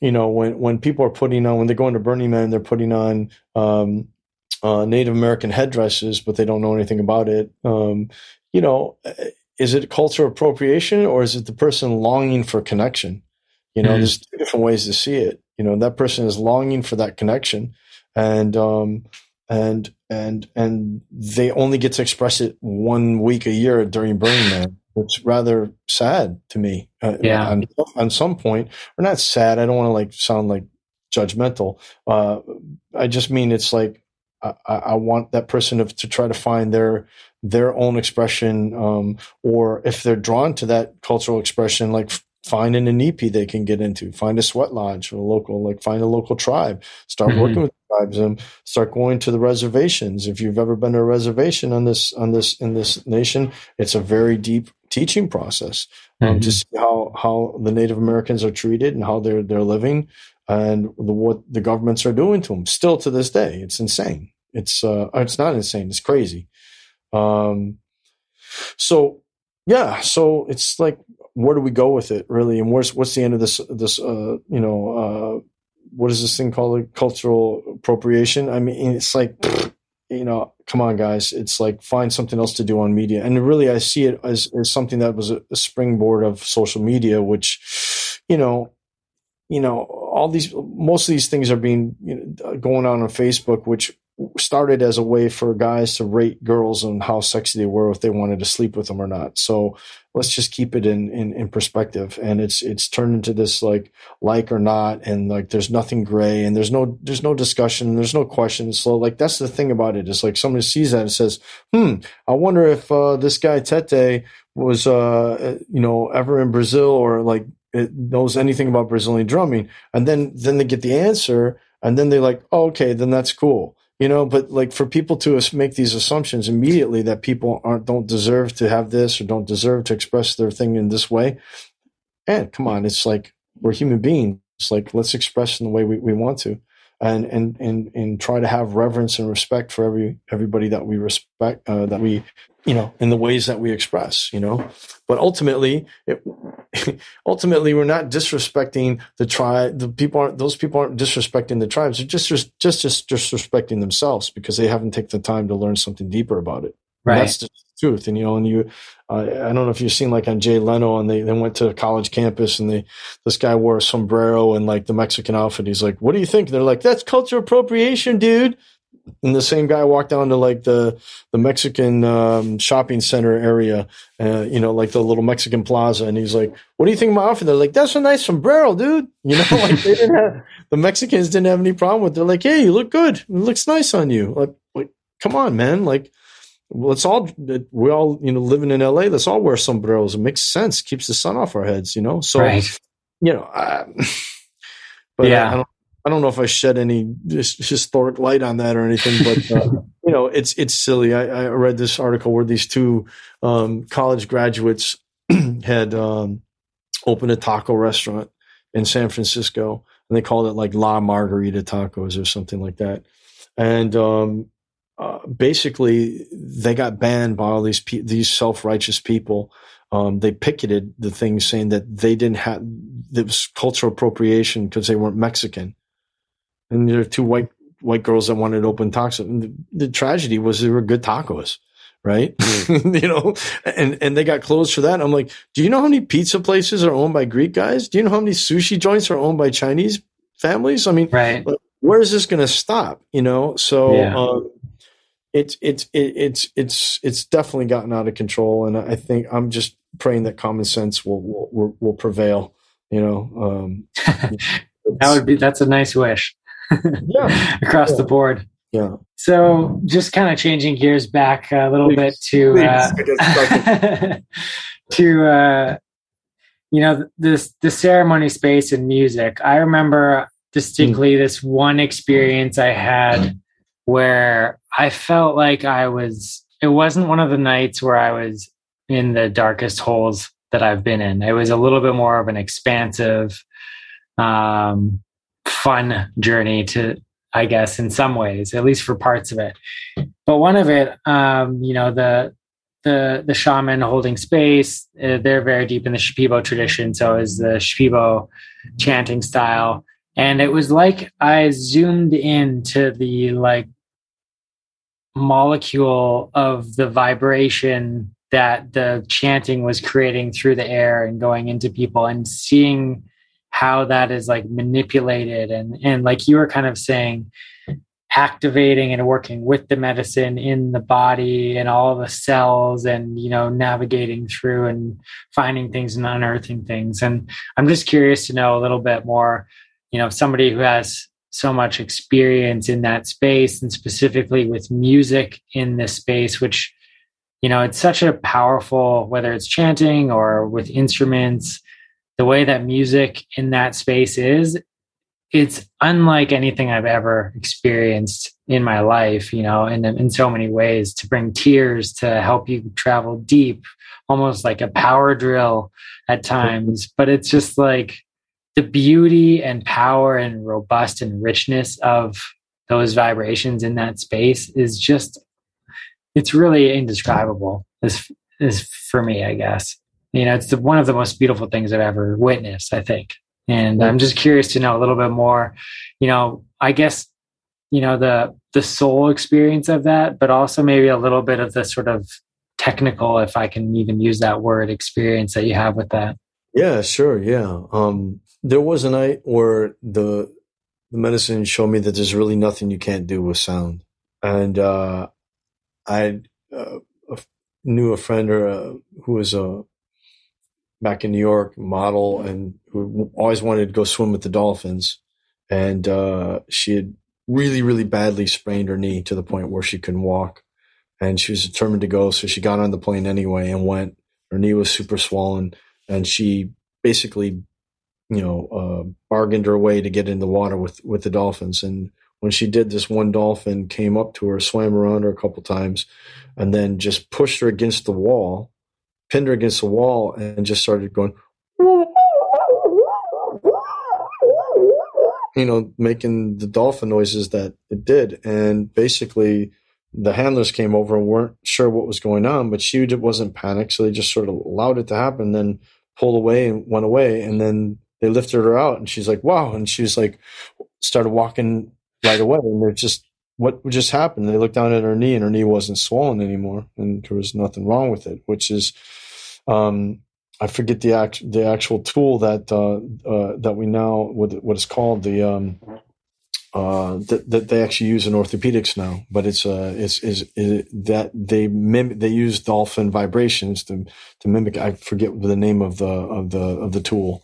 you know when when people are putting on when they're going to Burning Man they're putting on um, uh, Native American headdresses but they don't know anything about it. Um, you know, is it cultural appropriation or is it the person longing for connection? You know, mm-hmm. there's two different ways to see it. You know, that person is longing for that connection, and um, and and and they only get to express it one week a year during Burning Man it's rather sad to me. Uh, yeah. On, on, some point, or not sad. I don't want to like sound like judgmental. Uh, I just mean it's like I, I want that person to, to, try to find their their own expression, um, or if they're drawn to that cultural expression, like find an inipi they can get into, find a sweat lodge or a local, like find a local tribe, start mm-hmm. working with tribes and start going to the reservations. If you've ever been to a reservation on this, on this, in this nation, it's a very deep teaching process um, mm-hmm. to see how how the Native Americans are treated and how they're they're living and the, what the governments are doing to them. Still to this day, it's insane. It's uh, it's not insane. It's crazy. Um, so yeah, so it's like where do we go with it really, and where's what's the end of this this uh, you know uh, what is this thing called cultural appropriation? I mean, it's like you know, come on, guys. It's like find something else to do on media. And really, I see it as, as something that was a, a springboard of social media, which, you know, you know, all these, most of these things are being you know, going on on Facebook, which started as a way for guys to rate girls on how sexy they were if they wanted to sleep with them or not. So let's just keep it in, in, in perspective. And it's it's turned into this like like or not, and like there's nothing gray, and there's no there's no discussion, there's no questions. So like that's the thing about it is like somebody sees that and says, hmm, I wonder if uh, this guy Tete was uh you know ever in Brazil or like knows anything about Brazilian drumming, and then then they get the answer, and then they're like, oh, okay, then that's cool you know but like for people to make these assumptions immediately that people aren't don't deserve to have this or don't deserve to express their thing in this way and come on it's like we're human beings. It's like let's express in the way we, we want to and and and and try to have reverence and respect for every everybody that we respect uh, that we you know in the ways that we express you know? But ultimately it, ultimately we're not disrespecting the tribe the people aren't those people aren't disrespecting the tribes. They're just just just, disrespecting themselves because they haven't taken the time to learn something deeper about it. Right. that's the truth and you know and you uh, i don't know if you've seen like on jay leno and they, they went to a college campus and they this guy wore a sombrero and like the mexican outfit. He's like what do you think? They're like that's cultural appropriation dude and the same guy walked down to like the the Mexican um, shopping center area, uh, you know, like the little Mexican plaza, and he's like, "What do you think of my outfit?" They're like, "That's a nice sombrero, dude." You know, like they didn't have the Mexicans didn't have any problem with. It. They're like, "Hey, you look good. It looks nice on you." Like, like come on, man. Like, let's all we all you know living in LA. Let's all wear sombreros. It makes sense. Keeps the sun off our heads. You know, so right. you know. Uh, but yeah. I, I I don't know if I shed any historic light on that or anything, but uh, you know, it's it's silly. I, I, read this article where these two um, college graduates had um, opened a taco restaurant in San Francisco, and they called it like La Margarita Tacos or something like that. And um, uh, basically, they got banned by all these pe- these self righteous people. Um, they picketed the thing saying that they didn't have there was cultural appropriation because they weren't Mexican and there are two white white girls that wanted open tacos. And the, the tragedy was they were good tacos, right? Mm. you know, and and they got closed for that. I'm like, do you know how many pizza places are owned by Greek guys? Do you know how many sushi joints are owned by Chinese families? I mean, right. where is this going to stop? You know, so. Yeah. Um, it's it's it's it's it's definitely gotten out of control, and I think I'm just praying that common sense will will will, prevail. You know, um, that would be that's a nice wish yeah. across yeah. the board. Yeah. So just kind of changing gears back a little Please. bit to uh, to uh, you know this the ceremony space and music i remember distinctly mm. this one experience i had where i felt like i was it wasn't one of the nights where i was in the darkest holes that i've been in it was a little bit more of an expansive um, fun journey to i guess in some ways at least for parts of it but one of it um, you know the the the shaman holding space. Uh, they're very deep in the Shipibo tradition, so is the Shipibo chanting style. And it was like I zoomed into the like molecule of the vibration that the chanting was creating through the air and going into people and seeing how that is like manipulated and and like you were kind of saying activating and working with the medicine in the body and all the cells and you know navigating through and finding things and unearthing things. And i'm just curious to know a little bit more you know somebody who has so much experience in that space and specifically with music in this space which you know it's such a powerful whether it's chanting or with instruments the way that music in that space is it's unlike anything I've ever experienced in my life, you know, in, in so many ways to bring tears, to help you travel deep, almost like a power drill at times. But it's just like the beauty and power and robust and richness of those vibrations in that space is just, it's really indescribable is, is for me, I guess. You know, it's the, one of the most beautiful things I've ever witnessed, I think. And I'm just curious to know a little bit more, you know, I guess, you know, the the soul experience of that, but also maybe a little bit of the sort of technical, if I can even use that word, experience that you have with that. Yeah, sure. Yeah. Um, there was a night where the the medicine showed me that there's really nothing you can't do with sound, and uh, I uh, knew a friend or a, who was a back in New York, model, and who always wanted to go swim with the dolphins. And uh, she had really, really badly sprained her knee to the point where she couldn't walk. And she was determined to go, so she got on the plane anyway and went. Her knee was super swollen, and she basically, you know, uh, bargained her way to get in the water with with the dolphins. And when she did, this one dolphin came up to her, swam around her a couple times, and then just pushed her against the wall pinned her against the wall and just started going, you know, making the dolphin noises that it did. And basically, the handlers came over and weren't sure what was going on, but she wasn't panicked. So they just sort of allowed it to happen, then pulled away and went away. And then they lifted her out and she's like, wow. And she was like, started walking right away. And they're just, what just happened? They looked down at her knee and her knee wasn't swollen anymore and there was nothing wrong with it, which is, um, I forget the act, the actual tool that, uh, uh, that we now, what, what is called the, um, uh, that, that they actually use in orthopedics now, but it's, uh, it's, is, that they mimic, they use dolphin vibrations to, to mimic, I forget the name of the, of the, of the tool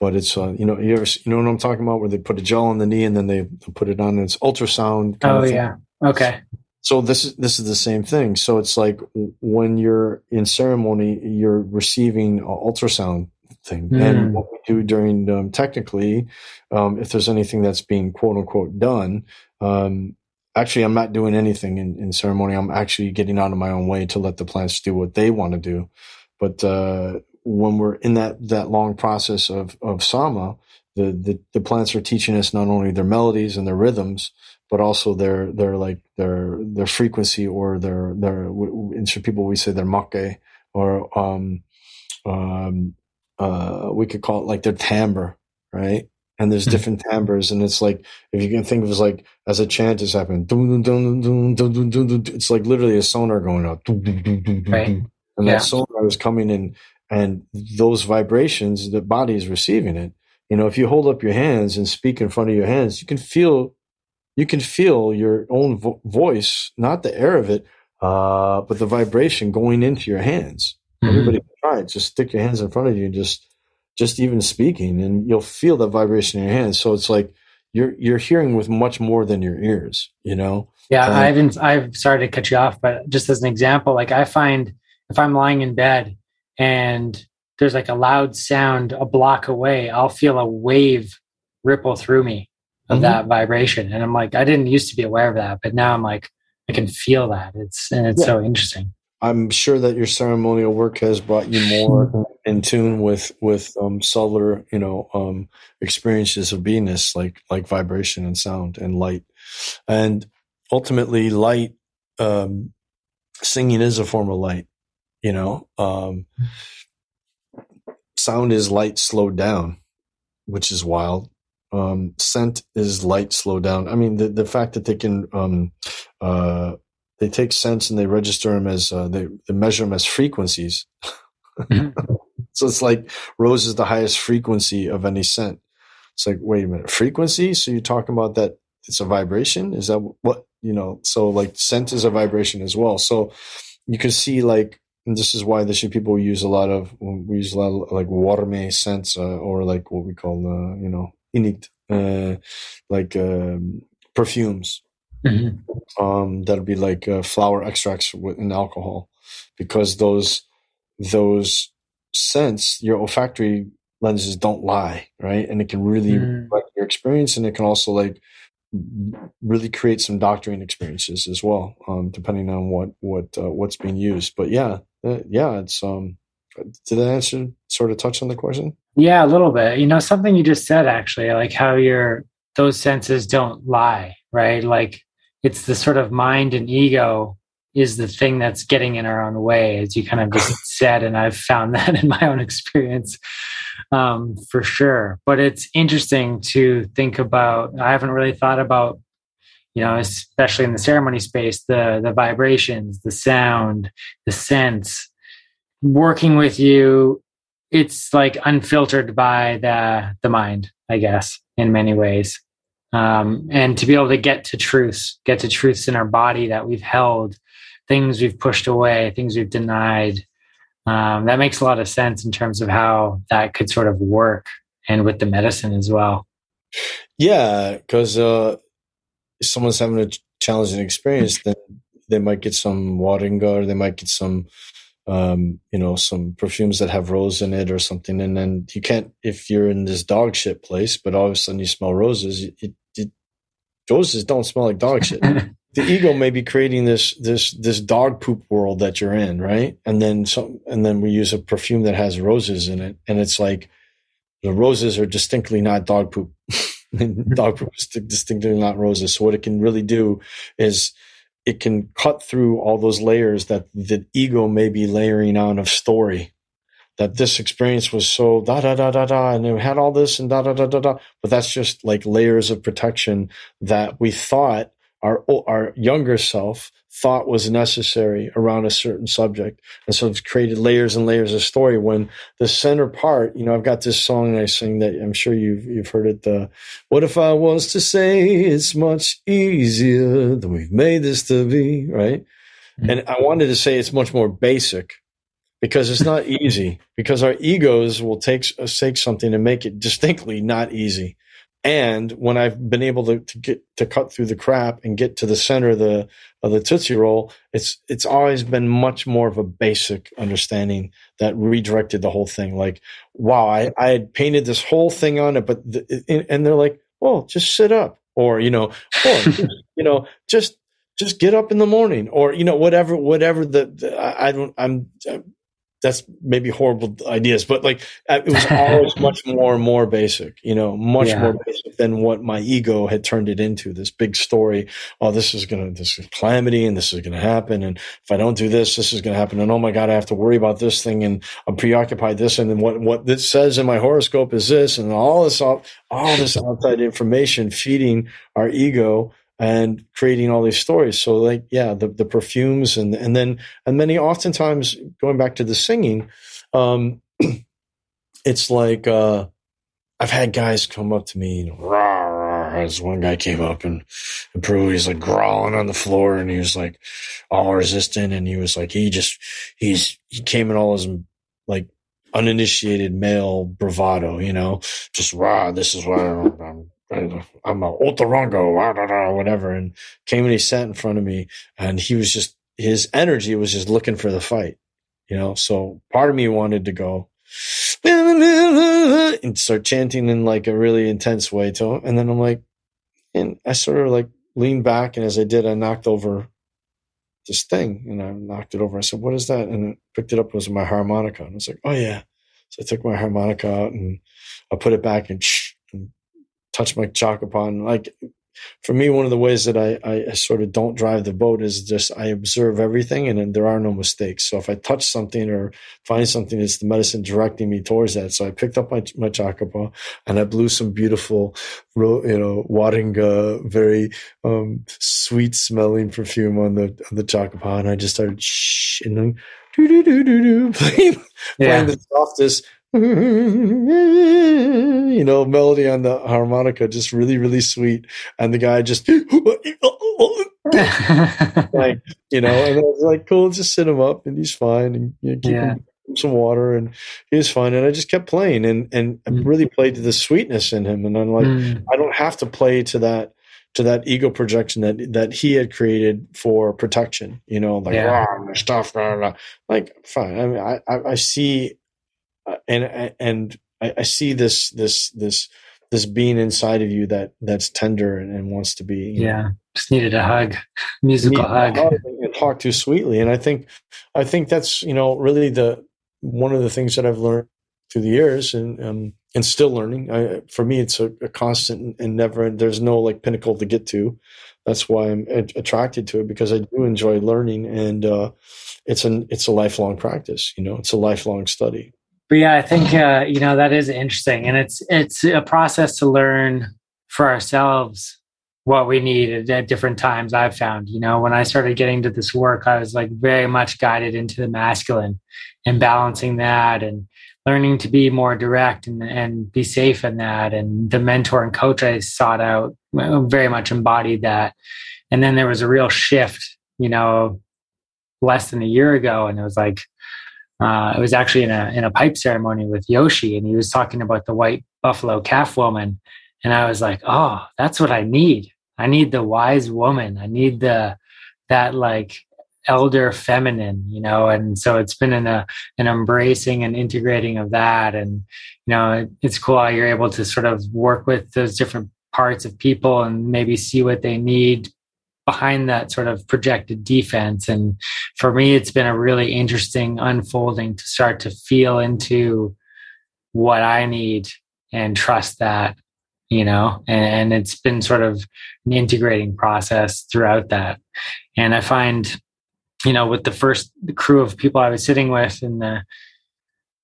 but it's uh, you know you ever you know what I'm talking about where they put a gel on the knee and then they put it on and it's ultrasound. oh yeah, okay. So this is this is the same thing. So it's like when you're in ceremony, you're receiving an ultrasound thing, mm. and what we do during um, technically, um, if there's anything that's being quote unquote done. Um, actually, I'm not doing anything in, in ceremony. I'm actually getting out of my own way to let the plants do what they want to do. But uh, when we're in that that long process of of sama, the, the the plants are teaching us not only their melodies and their rhythms, but also their their like their their frequency or their their in some people we say their make or um um uh we could call it like their timbre, right? And there's hmm. different timbres, and it's like if you can think of it as like as a chant is happening, it's like literally a sonar going up, right. and that sonar is coming in and those vibrations, the body is receiving it. You know, if you hold up your hands and speak in front of your hands, you can feel, you can feel your own vo- voice, not the air of it, uh, but the vibration going into your hands. Mm-hmm. Everybody can try it. Just stick your hands in front of you and just, just even speaking, and you'll feel that vibration in your hands. So it's like you're you're hearing with much more than your ears. You know. Yeah, um, I haven't. I've started to cut you off, but just as an example, like I find if I'm lying in bed and there's like a loud sound a block away, I'll feel a wave ripple through me of mm-hmm. that vibration. And I'm like, I didn't used to be aware of that, but now I'm like, I can feel that. It's and it's yeah. so interesting. I'm sure that your ceremonial work has brought you more in tune with with um, cellular, you know, um, experiences of beingness, like like vibration and sound and light, and ultimately light. Um, singing is a form of light, you know. Um, sound is light slowed down, which is wild. Um, scent is light slowed down. I mean, the the fact that they can um, uh, they take scents and they register them as uh, they, they measure them as frequencies. Mm-hmm. so it's like rose is the highest frequency of any scent. It's like, wait a minute, frequency? So you're talking about that it's a vibration? Is that what, you know, so like scent is a vibration as well. So you can see like, and this is why the people use a lot of, we use a lot of like warme scents uh, or like what we call, uh, you know, init, uh, like um, perfumes. Mm-hmm. Um, that'd be like uh, flower extracts with in alcohol, because those those scents, your olfactory lenses don't lie, right? And it can really mm. reflect your experience, and it can also like really create some doctoring experiences as well, um, depending on what what uh, what's being used. But yeah, uh, yeah, it's um. Did that answer sort of touch on the question? Yeah, a little bit. You know, something you just said actually, like how your those senses don't lie, right? Like it's the sort of mind and ego is the thing that's getting in our own way, as you kind of just said. And I've found that in my own experience um, for sure. But it's interesting to think about. I haven't really thought about, you know, especially in the ceremony space, the the vibrations, the sound, the sense. Working with you, it's like unfiltered by the the mind, I guess, in many ways. Um, and to be able to get to truths, get to truths in our body that we've held things we've pushed away, things we've denied. Um, that makes a lot of sense in terms of how that could sort of work and with the medicine as well. Yeah, because uh, if someone's having a challenging experience, then they might get some Moringa, they might get some, um, you know, some perfumes that have rose in it or something. And then you can't, if you're in this dog shit place, but all of a sudden you smell roses, it, it, roses don't smell like dog shit. the ego may be creating this this this dog poop world that you're in, right? And then some, and then we use a perfume that has roses in it, and it's like the roses are distinctly not dog poop. dog poop is distinctly not roses. So what it can really do is it can cut through all those layers that the ego may be layering on of story. That this experience was so da da da da da, and it had all this and da da da da da. But that's just like layers of protection that we thought our our younger self thought was necessary around a certain subject, and so it's created layers and layers of story. When the center part, you know, I've got this song I sing that I'm sure you've you've heard it. The what if I was to say it's much easier than we've made this to be, right? Mm-hmm. And I wanted to say it's much more basic because it's not easy because our egos will take take something and make it distinctly not easy and when I've been able to, to, get to cut through the crap and get to the center of the of the Tootsie Roll, it's it's always been much more of a basic understanding that redirected the whole thing. Like, wow, I, I had painted this whole thing on it, but the, and they're like, well, just sit up, or you know, oh, or you know, just just get up in the morning, or you know, whatever whatever the, the I, I don't I'm that's maybe horrible ideas, but like uh, it was always much more and more basic, you know, much yeah. more basic than what my ego had turned it into. This big story. Oh, this is gonna this is calamity, and this is gonna happen, and if I don't do this, this is gonna happen, and oh my god, I have to worry about this thing, and I'm preoccupied this, and then what what this says in my horoscope is this, and all this all, all this outside information feeding our ego and creating all these stories. So like, yeah, the, the perfumes and, and then, and many oftentimes going back to the singing, um, it's like, uh, I've had guys come up to me, and, rah, rah, as one guy came up and, and Peru, he's like growling on the floor and he was like all resistant. And he was like, he just, he's, he came in all his like uninitiated male bravado, you know, just rah, this is what I'm, I'm a Otarongo, whatever, and came and he sat in front of me, and he was just his energy was just looking for the fight, you know. So part of me wanted to go, and start chanting in like a really intense way to him. And then I'm like, and I sort of like leaned back, and as I did, I knocked over this thing, and I knocked it over. I said, "What is that?" And I picked it up. It was my harmonica, and I was like, "Oh yeah." So I took my harmonica out and I put it back and, and touched my chakapa. Like for me, one of the ways that I, I, sort of don't drive the boat is just I observe everything and then there are no mistakes. So if I touch something or find something, it's the medicine directing me towards that. So I picked up my, my chakapa and I blew some beautiful, you know, Waringa, very um, sweet smelling perfume on the, on the chakapa. And I just started shh, and then, playing, yeah. playing the softest you know, melody on the harmonica, just really, really sweet. And the guy just, like, you know, and I was like, cool, just sit him up and he's fine and you know, keep yeah. him some water and he was fine. And I just kept playing and, and mm. Really played to the sweetness in him. And I'm like, mm. I don't have to play to that, to that ego projection that, that he had created for protection, you know, like, yeah. stuff, blah, blah. like, fine. I mean, I, I, see and and I, I, see this this this this being inside of you that that's tender and, and wants to be yeah know, just needed a hug musical hug. hug and talk too sweetly. And i think i think that's you know really the one of the things that i've learned through the years and um, and still learning. I, for me it's a, a, constant and never there's no like pinnacle to get to. That's why i'm attracted to it because i do enjoy learning and uh, it's an it's a lifelong practice you know it's a lifelong study but yeah, I think uh, you know that is interesting, and it's it's a process to learn for ourselves what we need at, different times. I've found, you know, when I started getting to this work, I was like very much guided into the masculine and balancing that and learning to be more direct and, and be safe in that. And the mentor and coach I sought out very much embodied that. And then there was a real shift, you know, less than a year ago, and it was like uh, it was actually in a in a pipe ceremony with Yoshi, and he was talking about the white buffalo calf woman, and I was like, oh, that's what I need. I need the wise woman. I need the that like elder feminine, you know. And so it's been in a an embracing and integrating of that, and you know, it, it's cool how you're able to sort of work with those different parts of people and maybe see what they need behind that sort of projected defense. And for me, it's been a really interesting unfolding to start to feel into what I need and trust that, you know, and, and it's been sort of an integrating process throughout that. And I find, you know, with the first crew of people I was sitting with in the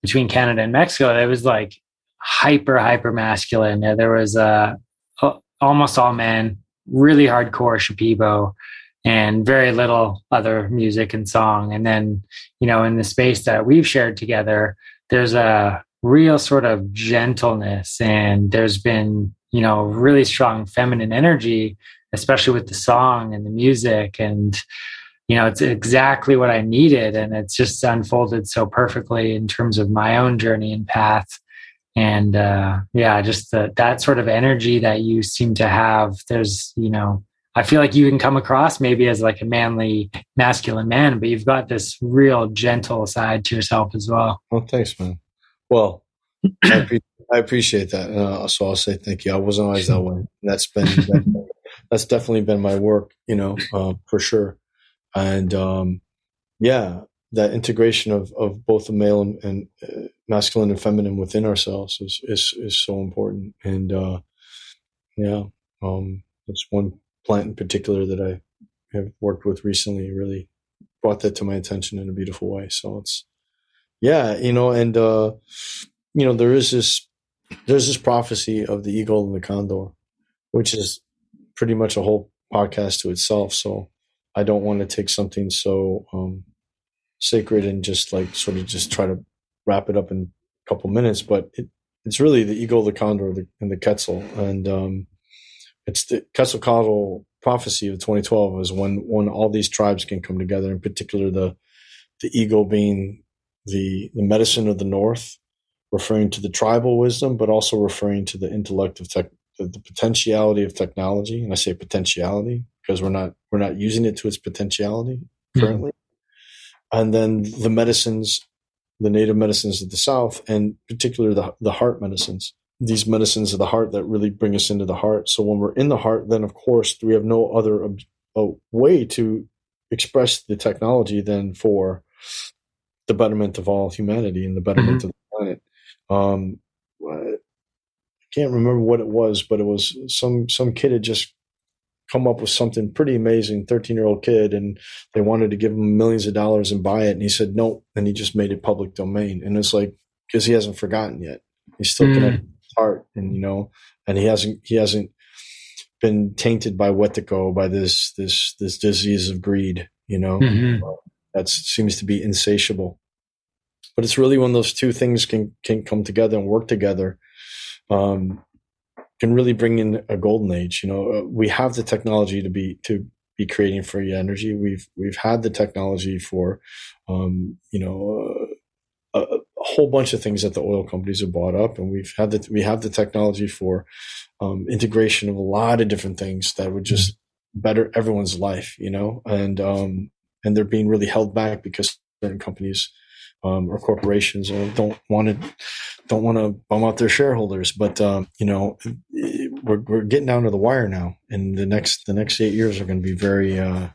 between Canada and Mexico, it was like hyper, hyper masculine. There was uh, almost all men, really hardcore Shipibo and very little other music and song. And then, you know, in the space that we've shared together, there's a real sort of gentleness and there's been, you know, really strong feminine energy, especially with the song and the music. And, you know, it's exactly what I needed. And it's just unfolded so perfectly in terms of my own journey and path and uh, yeah just the, that sort of energy that you seem to have there's you know i feel like you can come across maybe as like a manly masculine man but you've got this real gentle side to yourself as well. Well thanks man. Well I, pre- I appreciate that. Uh, so i'll say thank you. I wasn't always that way. That's been that's definitely been my work you know uh, for sure. And um, yeah that integration of, of both the male and, and uh, masculine and feminine within ourselves is is, is so important. And uh, yeah, um, that's one plant in particular that I have worked with recently. Really brought that to my attention in a beautiful way. So it's yeah, you know, and uh, you know, there is this there's this prophecy of the eagle and the condor, which is pretty much a whole podcast to itself. So I don't want to take something so um, sacred and just like sort of just try to wrap it up in a couple minutes. But it, it's really the eagle, the condor, the, and the quetzal, and um, it's the Quetzalcoatl prophecy of 2012 is when when all these tribes can come together. In particular, the the eagle being the the medicine of the north, referring to the tribal wisdom, but also referring to the intellect of tech, the, the potentiality of technology. And I say potentiality because we're not we're not using it to its potentiality mm-hmm. currently. Mm-hmm and then the medicines the native medicines of the South, and particularly the the heart medicines. These medicines of the heart that really bring us into the heart. So when we're in the heart, then of course we have no other uh, way to express the technology than for the betterment of all humanity and the betterment mm-hmm. of the planet. Um, I can't remember what it was, but it was some some kid had just come up with something pretty amazing, 13 year old kid, and they wanted to give him millions of dollars and buy it. And he said, no. And he just made it public domain. And it's like, because he hasn't forgotten yet. He's still mm. connected to his heart and, you know, and he hasn't, he hasn't been tainted by Wetiko, by this, this, this disease of greed, you know, mm-hmm. that seems to be insatiable. But it's really when those two things can, can come together and work together. Um, can really bring in a golden age. You know, uh, we have the technology to be to be creating free energy. We've we've had the technology for, um, you know, uh, a, a, whole bunch of things that the oil companies have bought up, and we've had the we have the technology for um, integration of a lot of different things that would just better everyone's life. You know, and um, and they're being really held back because certain companies um, or corporations uh, don't want to don't want to bum out their shareholders. But um, you know, we're we're getting down to the wire now, and the next the next eight years are going to be very uh,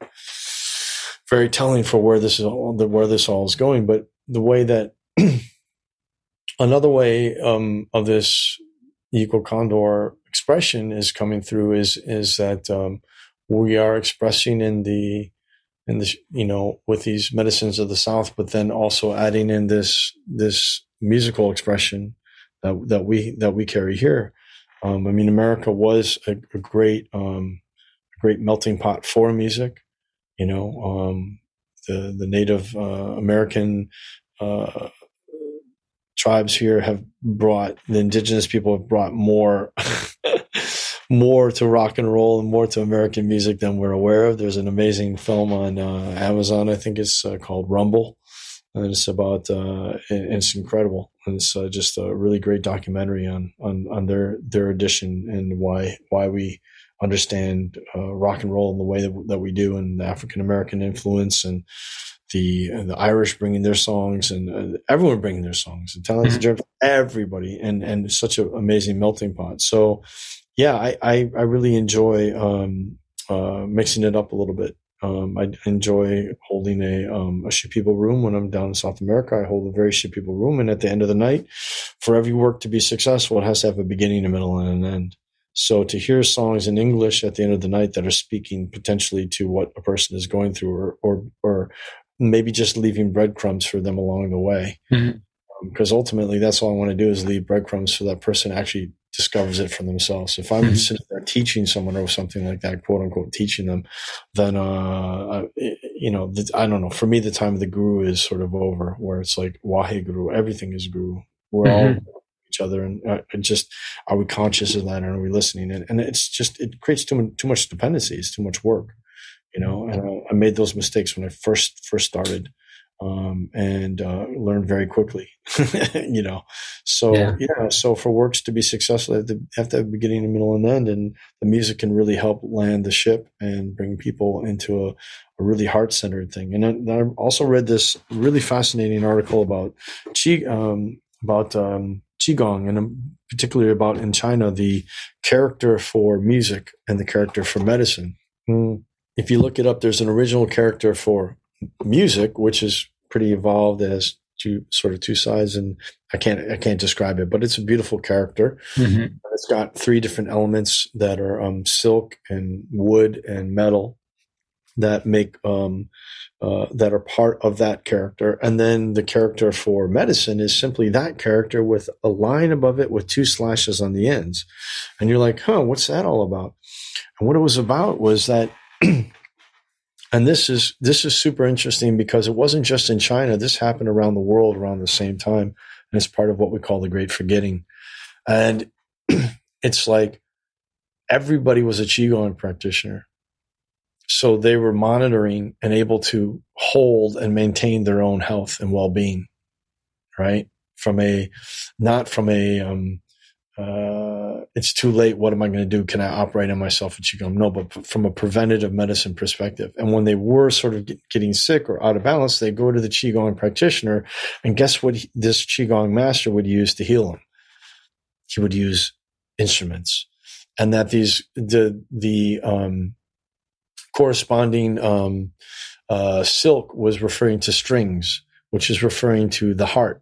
very telling for where this is all, where this all is going. But the way that another way um, of this eagle condor expression is coming through is is that um, we are expressing in the in the you know with these medicines of the south but then also adding in this this musical expression that that we that we carry here. Um, i mean america was a, a great um, a great melting pot for music you know um, the the native uh, american uh, tribes here have brought the indigenous people have brought more more to rock and roll and more to American music than we're aware of. There's an amazing film on uh, Amazon, I think it's uh, called Rumble. And it's about, uh, it's incredible. And it's uh, just a really great documentary on, on, on their, their edition and why, why we understand uh, rock and roll in the way that, that we do and the African American influence and the the Irish bringing their songs and uh, everyone bringing their songs, and Italians, mm-hmm. Germans, everybody, and and such an amazing melting pot. So yeah, I, I, I really enjoy um, uh, mixing it up a little bit. Um, I enjoy holding a um, a Shipibo room when I'm down in South America. I hold a very Shipibo room, and at the end of the night, for every work to be successful, it has to have a beginning, a middle, and an end. So to hear songs in English at the end of the night that are speaking potentially to what a person is going through, or or, or maybe just leaving breadcrumbs for them along the way, because mm-hmm. um, ultimately that's all I want to do is leave breadcrumbs for that person actually discovers it for themselves. If I'm mm-hmm. sitting there teaching someone or something like that, quote unquote, teaching them, then, uh, you know, I don't know. For me, the time of the guru is sort of over where it's like Wahe Guru, everything is guru. We're mm-hmm. all each other and, uh, and, just, are we conscious of that and are we listening? And, and it's just, it creates too, too much dependency. It's too much work, you know, and I, I made those mistakes when I first, first started um, and uh, learn very quickly. you know, so yeah. yeah. so for works to be successful, they have to have, beginning, a middle, and end, and the music can really help land the ship and bring people into a, a really heart centered thing. And then I also read this really fascinating article about qi um, about um, qigong, and particularly about in China the character for music and the character for medicine. Mm. If you look it up, there's an original character for music, which is pretty evolved. Has two sort of two sides, and I can't I can't describe it, but it's a beautiful character. Mm-hmm. It's got three different elements that are um, silk and wood and metal that make um, uh, that are part of that character, and then the character for medicine is simply that character with a line above it with two slashes on the ends, and you're like, huh, what's that all about? And what it was about was that and this is this is super interesting because it wasn't just in China. This happened around the world around the same time, and it's part of what we call the Great Forgetting. And it's like everybody was a qigong practitioner, so they were monitoring and able to hold and maintain their own health and well being, right? From a not from a um, uh, it's too late. What am I going to do? Can I operate on myself with qigong? No, but from a preventative medicine perspective. And when they were sort of get, getting sick or out of balance, they go to the qigong practitioner, and guess what? He, this qigong master would use to heal them. He would use instruments, and that these the the um, corresponding um, uh, silk was referring to strings, which is referring to the heart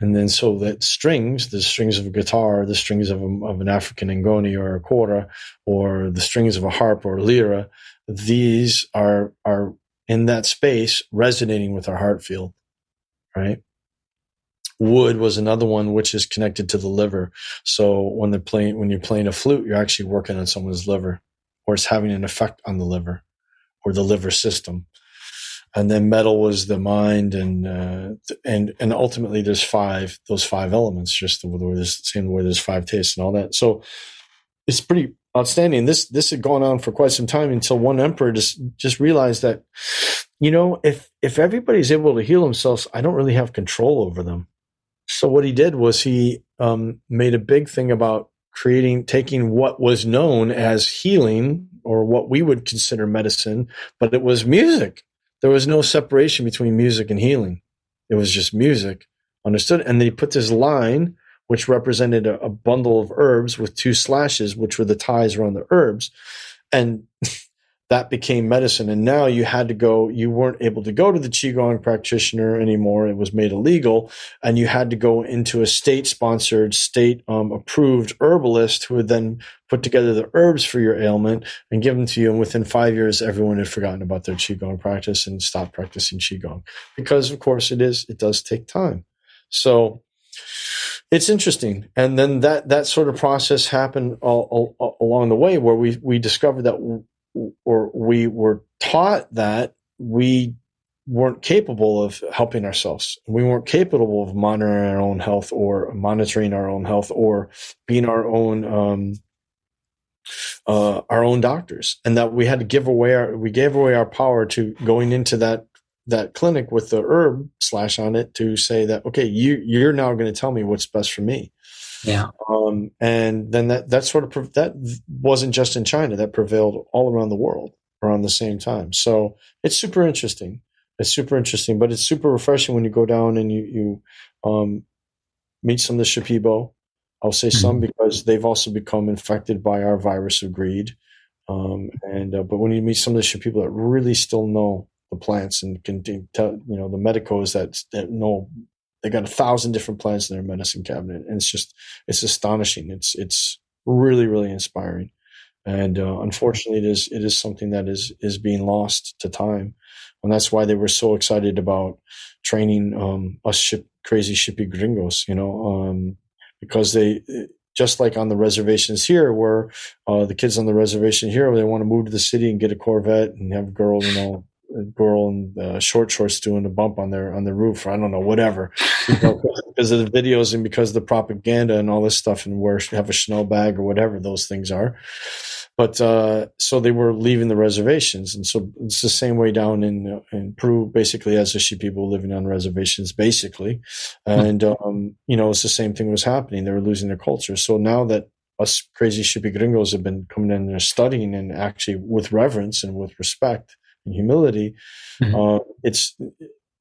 and then so that strings, the strings of a guitar, the strings of, a, of an African ngoni or a kora, or the strings of a harp or a lyra, these are are in that space resonating with our heart field, right? Wood was another one which is connected to the liver. So when they're playing, when you're playing a flute, you're actually working on someone's liver, or it's having an effect on the liver or the liver system and then metal was the mind and uh, and and ultimately there's five those five elements just the way there's same way there's five tastes and all that. So it's pretty outstanding. This this had gone on for quite some time until one emperor just just realized that you know if if everybody's able to heal themselves i don't really have control over them. So what he did was he um, made a big thing about creating taking what was known as healing or what we would consider medicine but it was music there was no separation between music and healing. It was just music, understood. And then he put this line, which represented a, a bundle of herbs with two slashes, which were the ties around the herbs. And that became medicine. And now you had to go, you weren't able to go to the Qigong practitioner anymore. It was made illegal. And you had to go into a state sponsored, state um, approved herbalist who would then put together the herbs for your ailment and give them to you. And within five years, everyone had forgotten about their Qigong practice and stopped practicing Qigong because, of course, it is, it does take time. So, it's interesting, and then that that sort of process happened all, all, along the way, where we we discovered that or we were taught that we weren't capable of helping ourselves. We weren't capable of monitoring our own health or monitoring our own health or being our own um, uh, our own doctors, and that we had to give away our we gave away our power to going into that that clinic with the herb slash on it to say that okay, you you're now going to tell me what's best for me. Yeah. Um, and then that, that sort of, that wasn't just in China, that prevailed all around the world around the same time. So it's super interesting. It's super interesting, but it's super refreshing when you go down and you, you, um, meet some of the Shipibo. I'll say mm-hmm. some because they've also become infected by our virus of greed. Um, and, uh, but when you meet some of the people that really still know the plants and can tell, you know, the medicos that, that know they got a thousand different plants in their medicine cabinet, and it's just it's astonishing. It's it's really really inspiring, and uh, unfortunately, it is it is something that is is being lost to time, and that's why they were so excited about training um, us ship, crazy shippy gringos, you know, um, because they just like on the reservations here, where uh, the kids on the reservation here, they want to move to the city and get a Corvette and have a girl, you know, girl in uh, short shorts doing a bump on their on the roof or I don't know whatever because of the videos and because of the propaganda and all this stuff and where have a Chanel bag or whatever those things are. But uh, so they were leaving the reservations, and so it's the same way down in in Peru, basically as the she people living on reservations, basically, and um, you know it's the same thing was happening. They were losing their culture. So now that us crazy shippy gringos have been coming in and studying and actually with reverence and with respect and humility, mm-hmm. uh, it's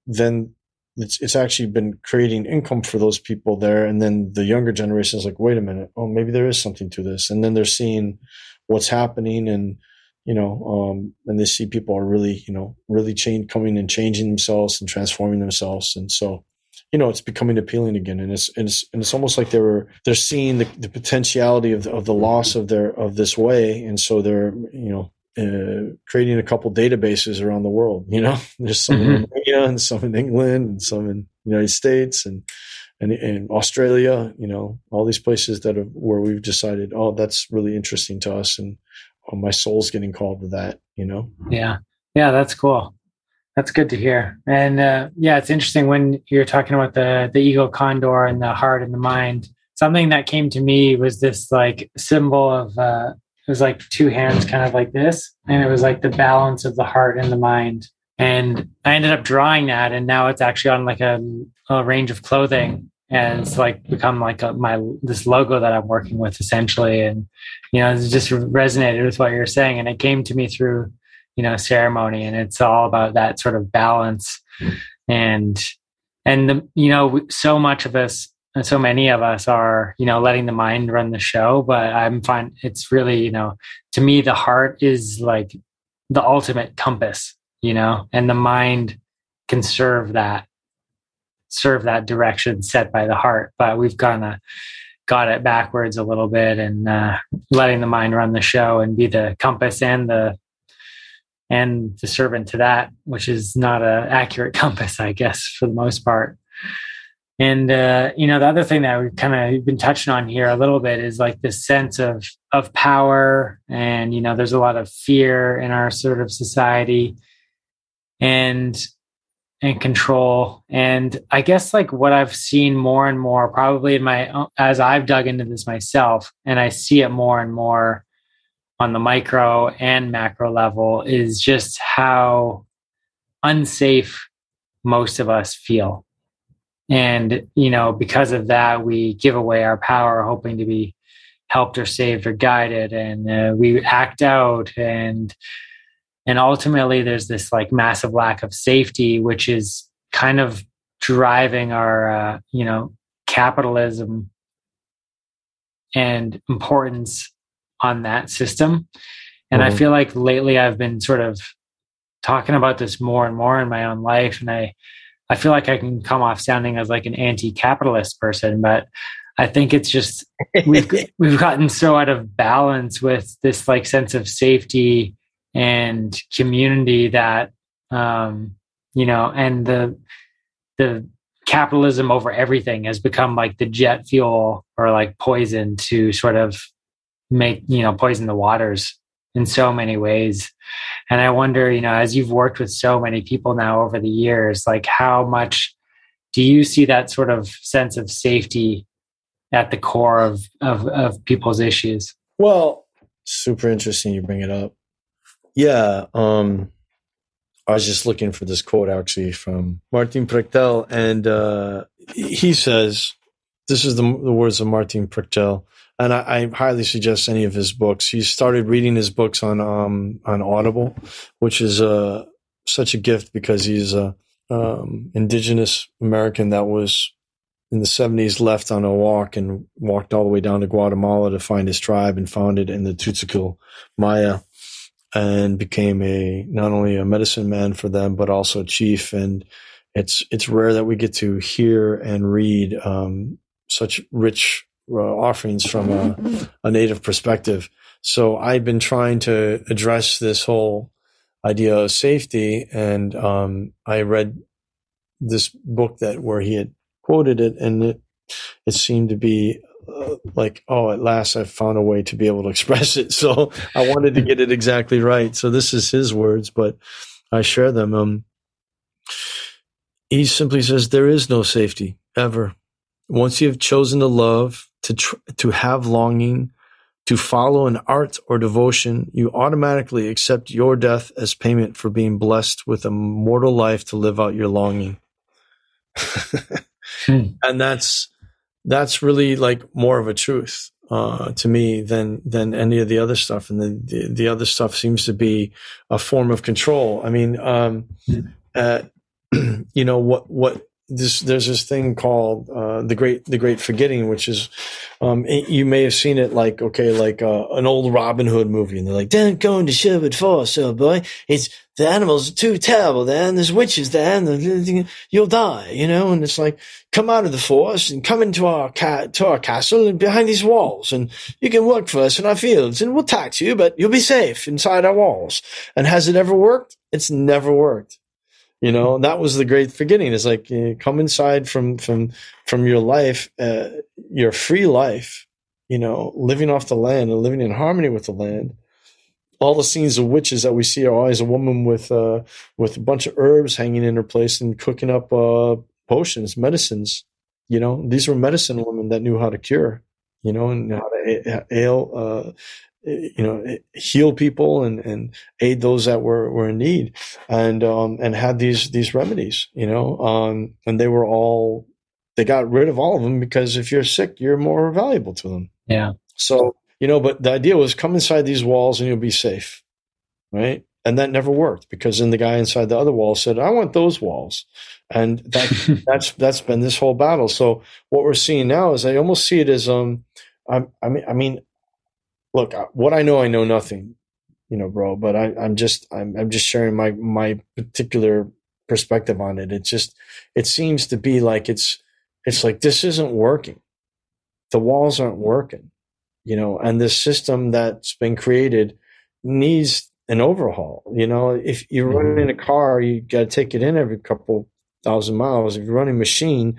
then it's it's actually been creating income for those people there. And then the younger generation is like, wait a minute, oh maybe there is something to this. And then they're seeing what's happening and you know, um, and they see people are really, you know, really change coming and changing themselves and transforming themselves. And so, you know, it's becoming appealing again. And it's, and it's, and it's almost like they were, they're seeing the, the potentiality of the, of the loss of their, of this way. And so they're, you know, uh, creating a couple databases around the world. You know, there's some mm-hmm. in Romania and some in England and some in the United States and and in Australia. You know, all these places that have where we've decided, oh, that's really interesting to us, and oh, my soul's getting called to that. You know. Yeah, yeah, that's cool. That's good to hear. And uh, yeah, it's interesting when you're talking about the the eagle condor and the heart and the mind. Something that came to me was this like symbol of uh, it was like two hands kind of like this and it was like the balance of the heart and the mind. And i ended up drawing that and now it's actually on like a, a range of clothing and it's like become like a, my this logo that I'm working with essentially, and you know, it just resonated with what you're saying, and it came to me through you know ceremony, and it's all about that sort of balance, and and the, you know, so much of us, so many of us are you know letting the mind run the show, but I'm fine. It's really you know, to me, the heart is like the ultimate compass, you know, and the mind can serve that serve that direction set by the heart. But we've kind of got it backwards a little bit and uh, letting the mind run the show and be the compass and the and the servant to that, which is not an accurate compass, I guess, for the most part. And uh, you know, the other thing that we've kind of been touching on here a little bit is like this sense of of power, and you know, there's a lot of fear in our sort of society, and and control. And I guess like what I've seen more and more, probably in my as I've dug into this myself, and I see it more and more on the micro and macro level, is just how unsafe most of us feel. And, you know, because of that, we give away our power, hoping to be helped or saved or guided. And uh, we act out and and ultimately there's this like massive lack of safety which is kind of driving our uh, you know capitalism and importance on that system and mm-hmm. i feel like lately i've been sort of talking about this more and more in my own life and i i feel like i can come off sounding as like an anti-capitalist person but i think it's just we've we've gotten so out of balance with this like sense of safety and community that um, you know and the the capitalism over everything has become like the jet fuel or like poison to sort of make you know poison the waters in so many ways and i wonder you know as you've worked with so many people now over the years like how much do you see that sort of sense of safety at the core of of, of people's issues well super interesting you bring it up yeah. Um, I was just looking for this quote actually from Martin Prechtel, and uh, he says, "This is the, the words of Martin Prechtel." And I, I, highly suggest any of his books. He started reading his books on um, on Audible, which is uh, such a gift because he's a um, indigenous American that was in the 70s left on a walk and walked all the way down to Guatemala to find his tribe and found it in the Tzotzil Maya and became a not only a medicine man for them but also chief and it's it's rare that we get to hear and read um, such rich uh, offerings from a, a, native perspective so i've been trying to address this whole idea of safety and um, i read this book that where he had quoted it and it it seemed to be uh, like, oh, at last I've found a way to be able to express it. So I wanted to get it exactly right. So this is his words, but I share them. Um, he simply says, there is no safety ever. Once you have chosen to love, to, tr- to have longing, to follow an art or devotion, you automatically accept your death as payment for being blessed with a mortal life to live out your longing. hmm. And that's, that's really like more of a truth uh, to me than than any of the other stuff, and the, the, the other stuff seems to be a form of control. I mean, um, uh, you know what what this there's this thing called uh, the great the great forgetting, which is um, it, you may have seen it like okay like uh, an old Robin Hood movie, and they're like, "Don't go into Sherwood Forest, so boy. It's the animals are too terrible there, and there's witches there, and you'll die." You know, and it's like, come out of the forest and come into our ca- to our castle and behind these walls, and you can work for us in our fields, and we'll tax you, but you'll be safe inside our walls. And has it ever worked? It's never worked. You know, that was the great forgetting. it's like you come inside from from from your life, uh, your free life. You know, living off the land and living in harmony with the land. All the scenes of witches that we see are always a woman with uh, with a bunch of herbs hanging in her place and cooking up uh, potions, medicines. You know, these were medicine women that knew how to cure. You know, and how to ail uh, you know heal people and and aid those that were were in need and um and had these these remedies you know um and they were all they got rid of all of them because if you're sick, you're more valuable to them. Yeah. So, you know, but the idea was come inside these walls and you'll be safe. Right. And that never worked because then the guy inside the other wall said, I want those walls. And that, that's, that's been this whole battle. So what we're seeing now is I almost see it as, um, I, I mean, I mean, look, what I know, I know nothing, you know, bro, but I, I'm just, I'm, I'm just sharing my, my particular perspective on it. It just, it seems to be like it's, it's like this isn't working. The walls aren't working, you know, and this system that's been created needs an overhaul. You know, if you're mm-hmm. running a car, you got to take it in every couple thousand miles. If you're running a machine,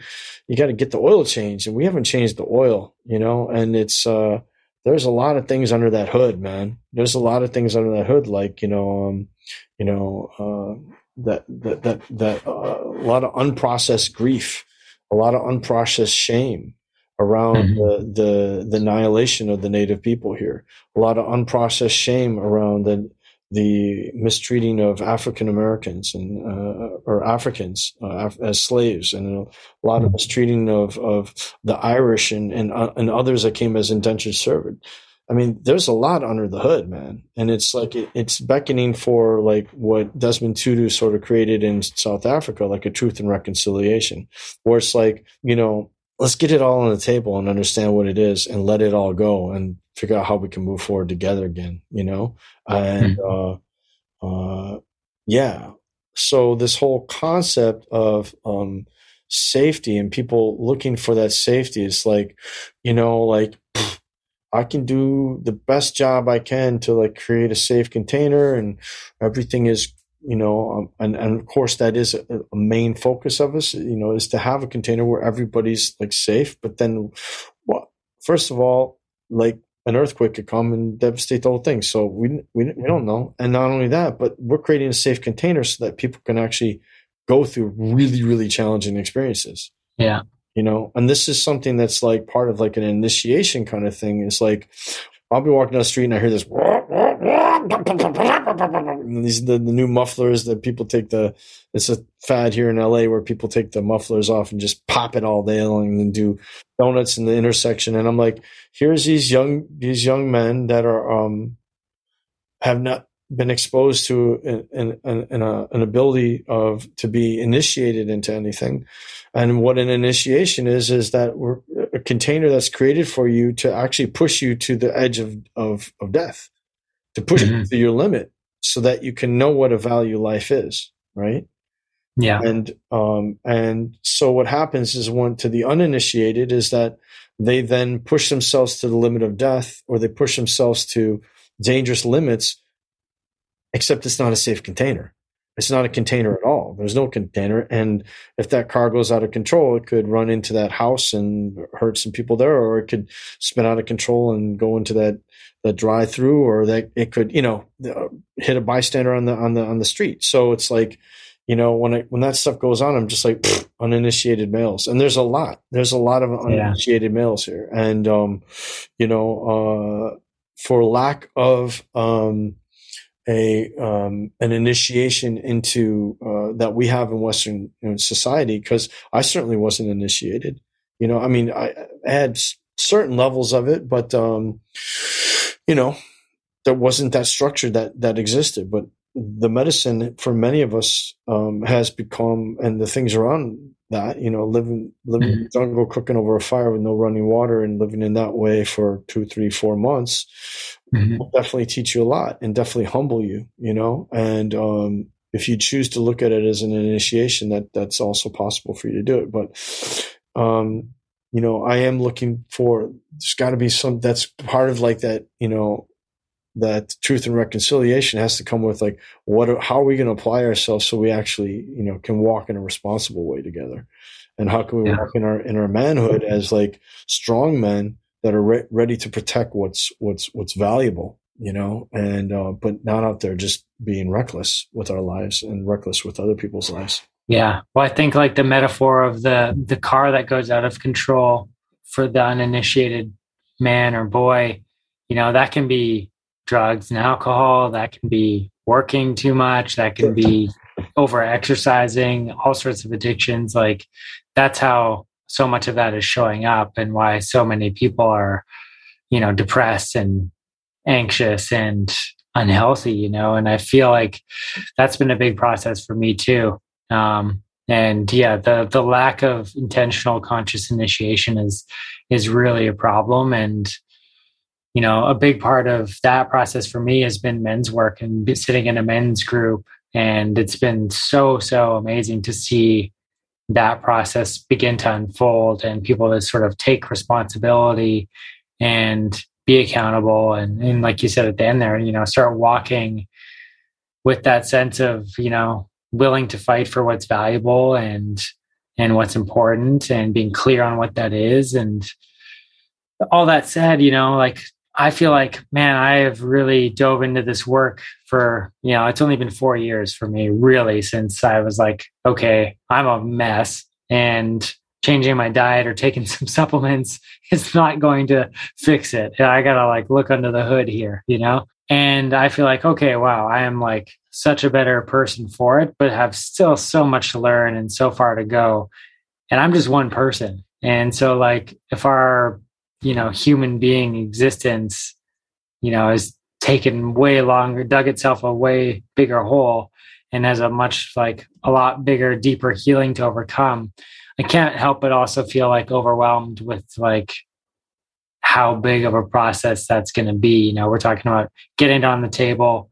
you got to get the oil changed, and we haven't changed the oil, you know, and it's, uh, there's a lot of things under that hood, man. There's a lot of things under that hood, like, you know, um, you know, uh, that, that, that, that, uh, a lot of unprocessed grief a lot of unprocessed shame around mm-hmm. the, the, the annihilation of the native people here. A lot of unprocessed shame around the the mistreating of African Americans and uh, or Africans uh, as slaves, and a lot of mm-hmm. mistreating of of the Irish and and, uh, and others that came as indentured servant. I mean, there's a lot under the hood, man, and it's like it, it's beckoning for like what Desmond Tutu sort of created in South Africa, like a truth and reconciliation, where it's like you know, let's get it all on the table and understand what it is, and let it all go, and figure out how we can move forward together again, you know, and mm-hmm. uh, uh, yeah. So this whole concept of um, safety and people looking for that safety is like, you know, like. Pfft, I can do the best job I can to like create a safe container and everything is, you know, um, and, and of course that is a, a, main focus of us, you know, is to have a container where everybody's like safe. But then well, first of all, like an earthquake could come and devastate the whole thing. So we, we, we don't know. And not only that, but we're creating a safe container so that people can actually go through really, really challenging experiences. Yeah you know and this is something that's like part of like an initiation kind of thing it's like i'll be walking down the street and i hear this these the, the new mufflers that people take the it's a fad here in la where people take the mufflers off and just pop it all day long and do donuts in the intersection. And i'm like here's these young these young men that are um have not been exposed to an, an, an, an, ability of to be initiated into anything. And what an initiation is is that we're a container that's created for you to actually push you to the edge of of, of death to push mm-hmm. you to your limit so that you can know what a value life is right? Yeah. And um and so what happens is one to the uninitiated is that they then push themselves to the limit of death or they push themselves to dangerous limits except it's not a safe container. It's not a container at all. There's no container. And if that car goes out of control, it could run into that house and hurt some people there, or it could spin out of control and go into that, that drive through, or that it could, you know, hit a bystander on the, on the, on the street. So it's like, you know, when I, when that stuff goes on, I'm just like pfft, uninitiated males. And there's a lot, there's a lot of uninitiated yeah. males here. And, um, you know, uh, for lack of, um, a um, an initiation into uh, that we have in Western you know, society because I certainly wasn't initiated. You know, I mean, I, I had certain levels of it, but um, you know, there wasn't that structure that that existed. But the medicine for many of us um, has become, and the things around that, you know, living living mm-hmm. in the jungle, cooking over a fire with no running water, and living in that way for two, three, four months mm-hmm. will definitely teach you a lot and definitely humble you, you know. And um, if you choose to look at it as an initiation, that that's also possible for you to do it. But um, you know, I am looking for there's got to be some that's part of like that, you know, that truth and reconciliation has to come with like what how are we going to apply ourselves so we actually you know can walk in a responsible way together and how can we yeah. walk in our in our manhood as like strong men that are re- ready to protect what's what's what's valuable, you know, and uh, but not out there just being reckless with our lives and reckless with other people's lives. Yeah, well, I think like the metaphor of the the car that goes out of control for the uninitiated man or boy, you know, that can be drugs and alcohol, that can be working too much, that can be over exercising, all sorts of addictions. Like that's how so much of that is showing up and why so many people are, you know, depressed and anxious and unhealthy, you know, and I feel like that's been a big process for me too. Um, and yeah, the the lack of intentional conscious initiation is is really a problem. And you know, a big part of that process for me has been men's work and sitting in a men's group. And it's been so, so amazing to see that process begin to unfold and people to sort of take responsibility and be accountable and, and like you said at the end there you know start walking with that sense of you know willing to fight for what's valuable and and what's important and being clear on what that is and all that said you know like i feel like man i have really dove into this work for you know it's only been four years for me really since i was like okay i'm a mess and changing my diet or taking some supplements is not going to fix it. I gotta like look under the hood here you know? And i feel like okay wow i am like such a better person for it but have still so much to learn and so far to go. And i'm just one person. And so like if our you know human being existence you know has taken way longer, dug itself a way bigger hole, and has a much like a lot bigger, deeper healing to overcome. I can't help but also feel like overwhelmed with like how big of a process that's going to be. You know, we're talking about getting it on the table.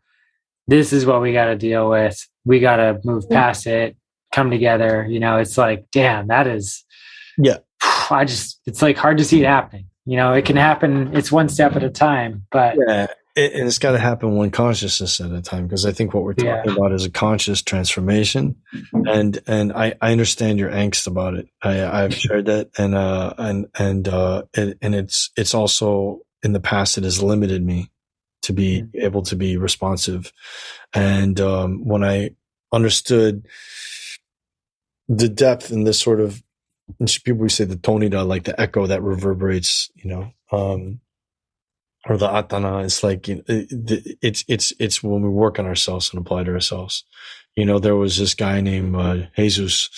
This is what we got to deal with. We got to move past it, come together. You know, it's like, damn, that is, yeah. I just, it's like hard to see it happening. You know, it can happen. It's one step at a time, but yeah it, and it's got to happen one consciousness at a time because I think what we're talking yeah. about is a conscious transformation, and and I, I understand your angst about it. I I've shared that, and uh and and uh it, and it's it's also in the past it has limited me to be able to be responsive, and um, when I understood the depth and this sort of people would say the tonida like the echo that reverberates, you know. Um, or the atana It's like you know, it's it's it's when we work on ourselves and apply to ourselves you know there was this guy named uh, jesus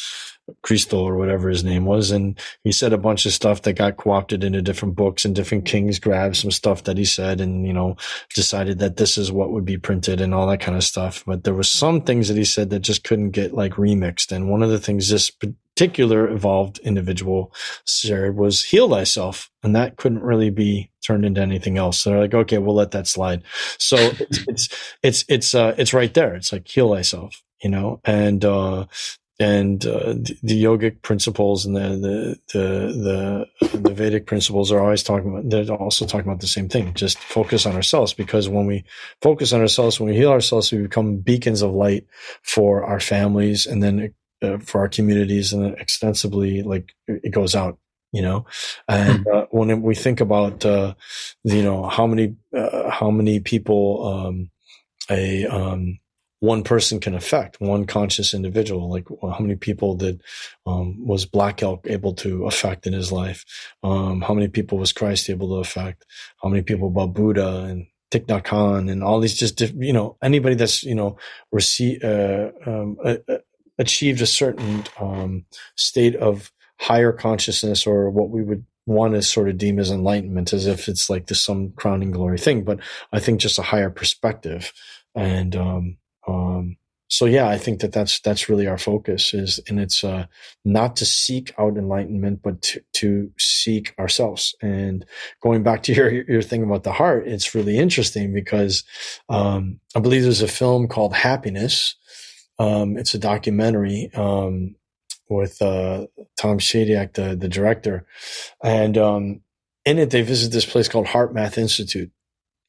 Cristo or whatever his name was. And he said a bunch of stuff that got co-opted into different books and different kings grabbed some stuff that he said and, you know, decided that this is what would be printed and all that kind of stuff. But there was some things that he said that just couldn't get like remixed. And one of the things this particular evolved individual shared was heal thyself. And that couldn't really be turned into anything else. So they're like, okay, we'll let that slide. So it's, it's, it's, it's, uh, it's right there. It's like heal thyself you know, and uh, and uh, the, the, yogic principles and the, the the the the Vedic principles are always talking about. They're also talking about the same thing. Just focus on ourselves because when we focus on ourselves, when we heal ourselves, we become beacons of light for our families and then uh, for our communities, and extensively, like it goes out. You know, and uh, when we think about uh, you know how many uh, how many people um, a um, one person can affect one conscious individual like how many people did um, was black elk able to affect in his life? Um, how many people was christ able to affect? How many people about buddha and Thich Nhat Hanh and all these just you know anybody that's you know receive uh, um, uh, achieved a certain um, state of higher consciousness or what we would want to sort of deem as enlightenment as if it's like this some crowning glory thing but i think just a higher perspective and um, um, so yeah, I think that that's that's really our focus is, and it's uh, not to seek out enlightenment, but to, to seek ourselves. And going back to your your thing about the heart, it's really interesting because um, I believe there's a film called Happiness. Um, it's a documentary um, with uh, Tom Shadyac, the the director, and um, in it they visit this place called HeartMath Institute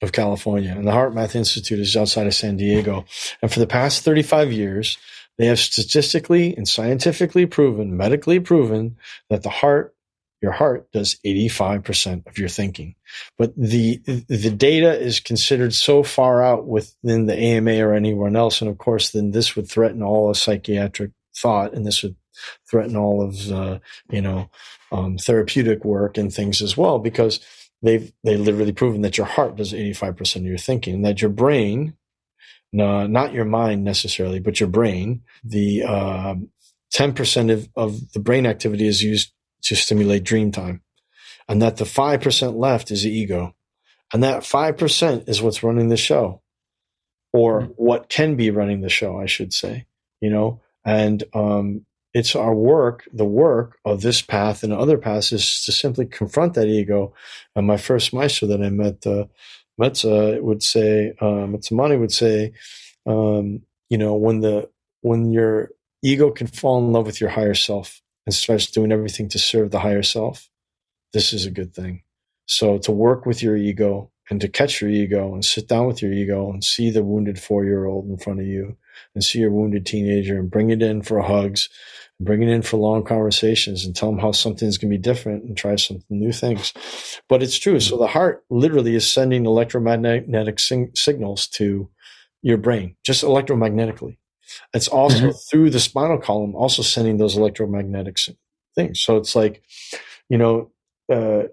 of California. And the HeartMath Institute is outside of San Diego. And for the past 35 years, they have statistically and scientifically proven, medically proven that the heart, your heart does 85% of your thinking. But the, the data is considered so far out within the AMA or anyone else. And of course, then this would threaten all of psychiatric thought and this would threaten all of, uh, you know, um, therapeutic work and things as well, because they've they literally proven that your heart does 85% of your thinking and that your brain no, not your mind necessarily but your brain the uh, 10% of, of the brain activity is used to stimulate dream time. And that the 5% left is the ego. And that 5% is what's running the show or what can be running the show, I should say, you know, and, um, it's our work, the work of this path and other paths is to simply confront that ego. And my first maestro that I met, uh, Metza would say, uh, Metzamani would say, um, you know, when the, when your ego can fall in love with your higher self and starts doing everything to serve the higher self, this is a good thing. So to work with your ego and to catch your ego and sit down with your ego and see the wounded four year old in front of you and see your wounded teenager and bring it in for hugs, bring it in for long conversations and tell them how something's going to be different and try some new things. But it's true. So mm-hmm. the heart literally is sending electromagnetic sing- signals to your brain, just electromagnetically. It's also mm-hmm. through the spinal column, also sending those electromagnetic things. So it's like, you know, uh,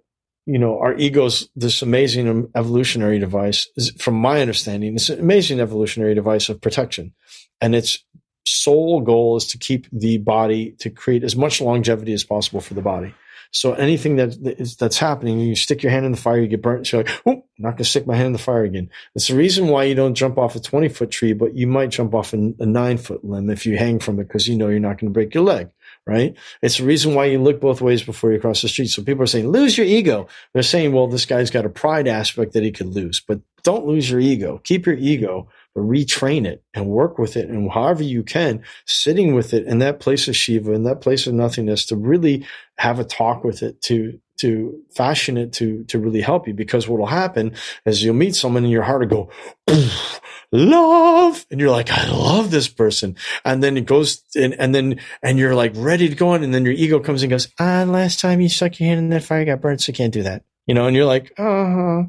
you know, our ego's this amazing evolutionary device. Is, From my understanding, it's an amazing evolutionary device of protection, and its sole goal is to keep the body to create as much longevity as possible for the body. So anything that is that's happening, you stick your hand in the fire, you get burnt. So you're like, oh, I'm not going to stick my hand in the fire again. It's the reason why you don't jump off a 20 foot tree, but you might jump off a, a nine foot limb if you hang from it because you know you're not going to break your leg right? It's the reason why you look both ways before you cross the street. So people are saying, lose your ego. They're saying, well, this guy's got a pride aspect that he could lose, but don't lose your ego. Keep your ego retrain it and work with it and however you can sitting with it in that place of shiva in that place of nothingness to really have a talk with it to to fashion it to to really help you. Because what will happen is you'll meet someone in your heart will go love and you're like i love this person. And then it goes and, and then and you're like ready to go on and then your ego comes and goes ah last time you stuck your hand in that fire got burnt so you can't do that. You know and you're like uh-huh.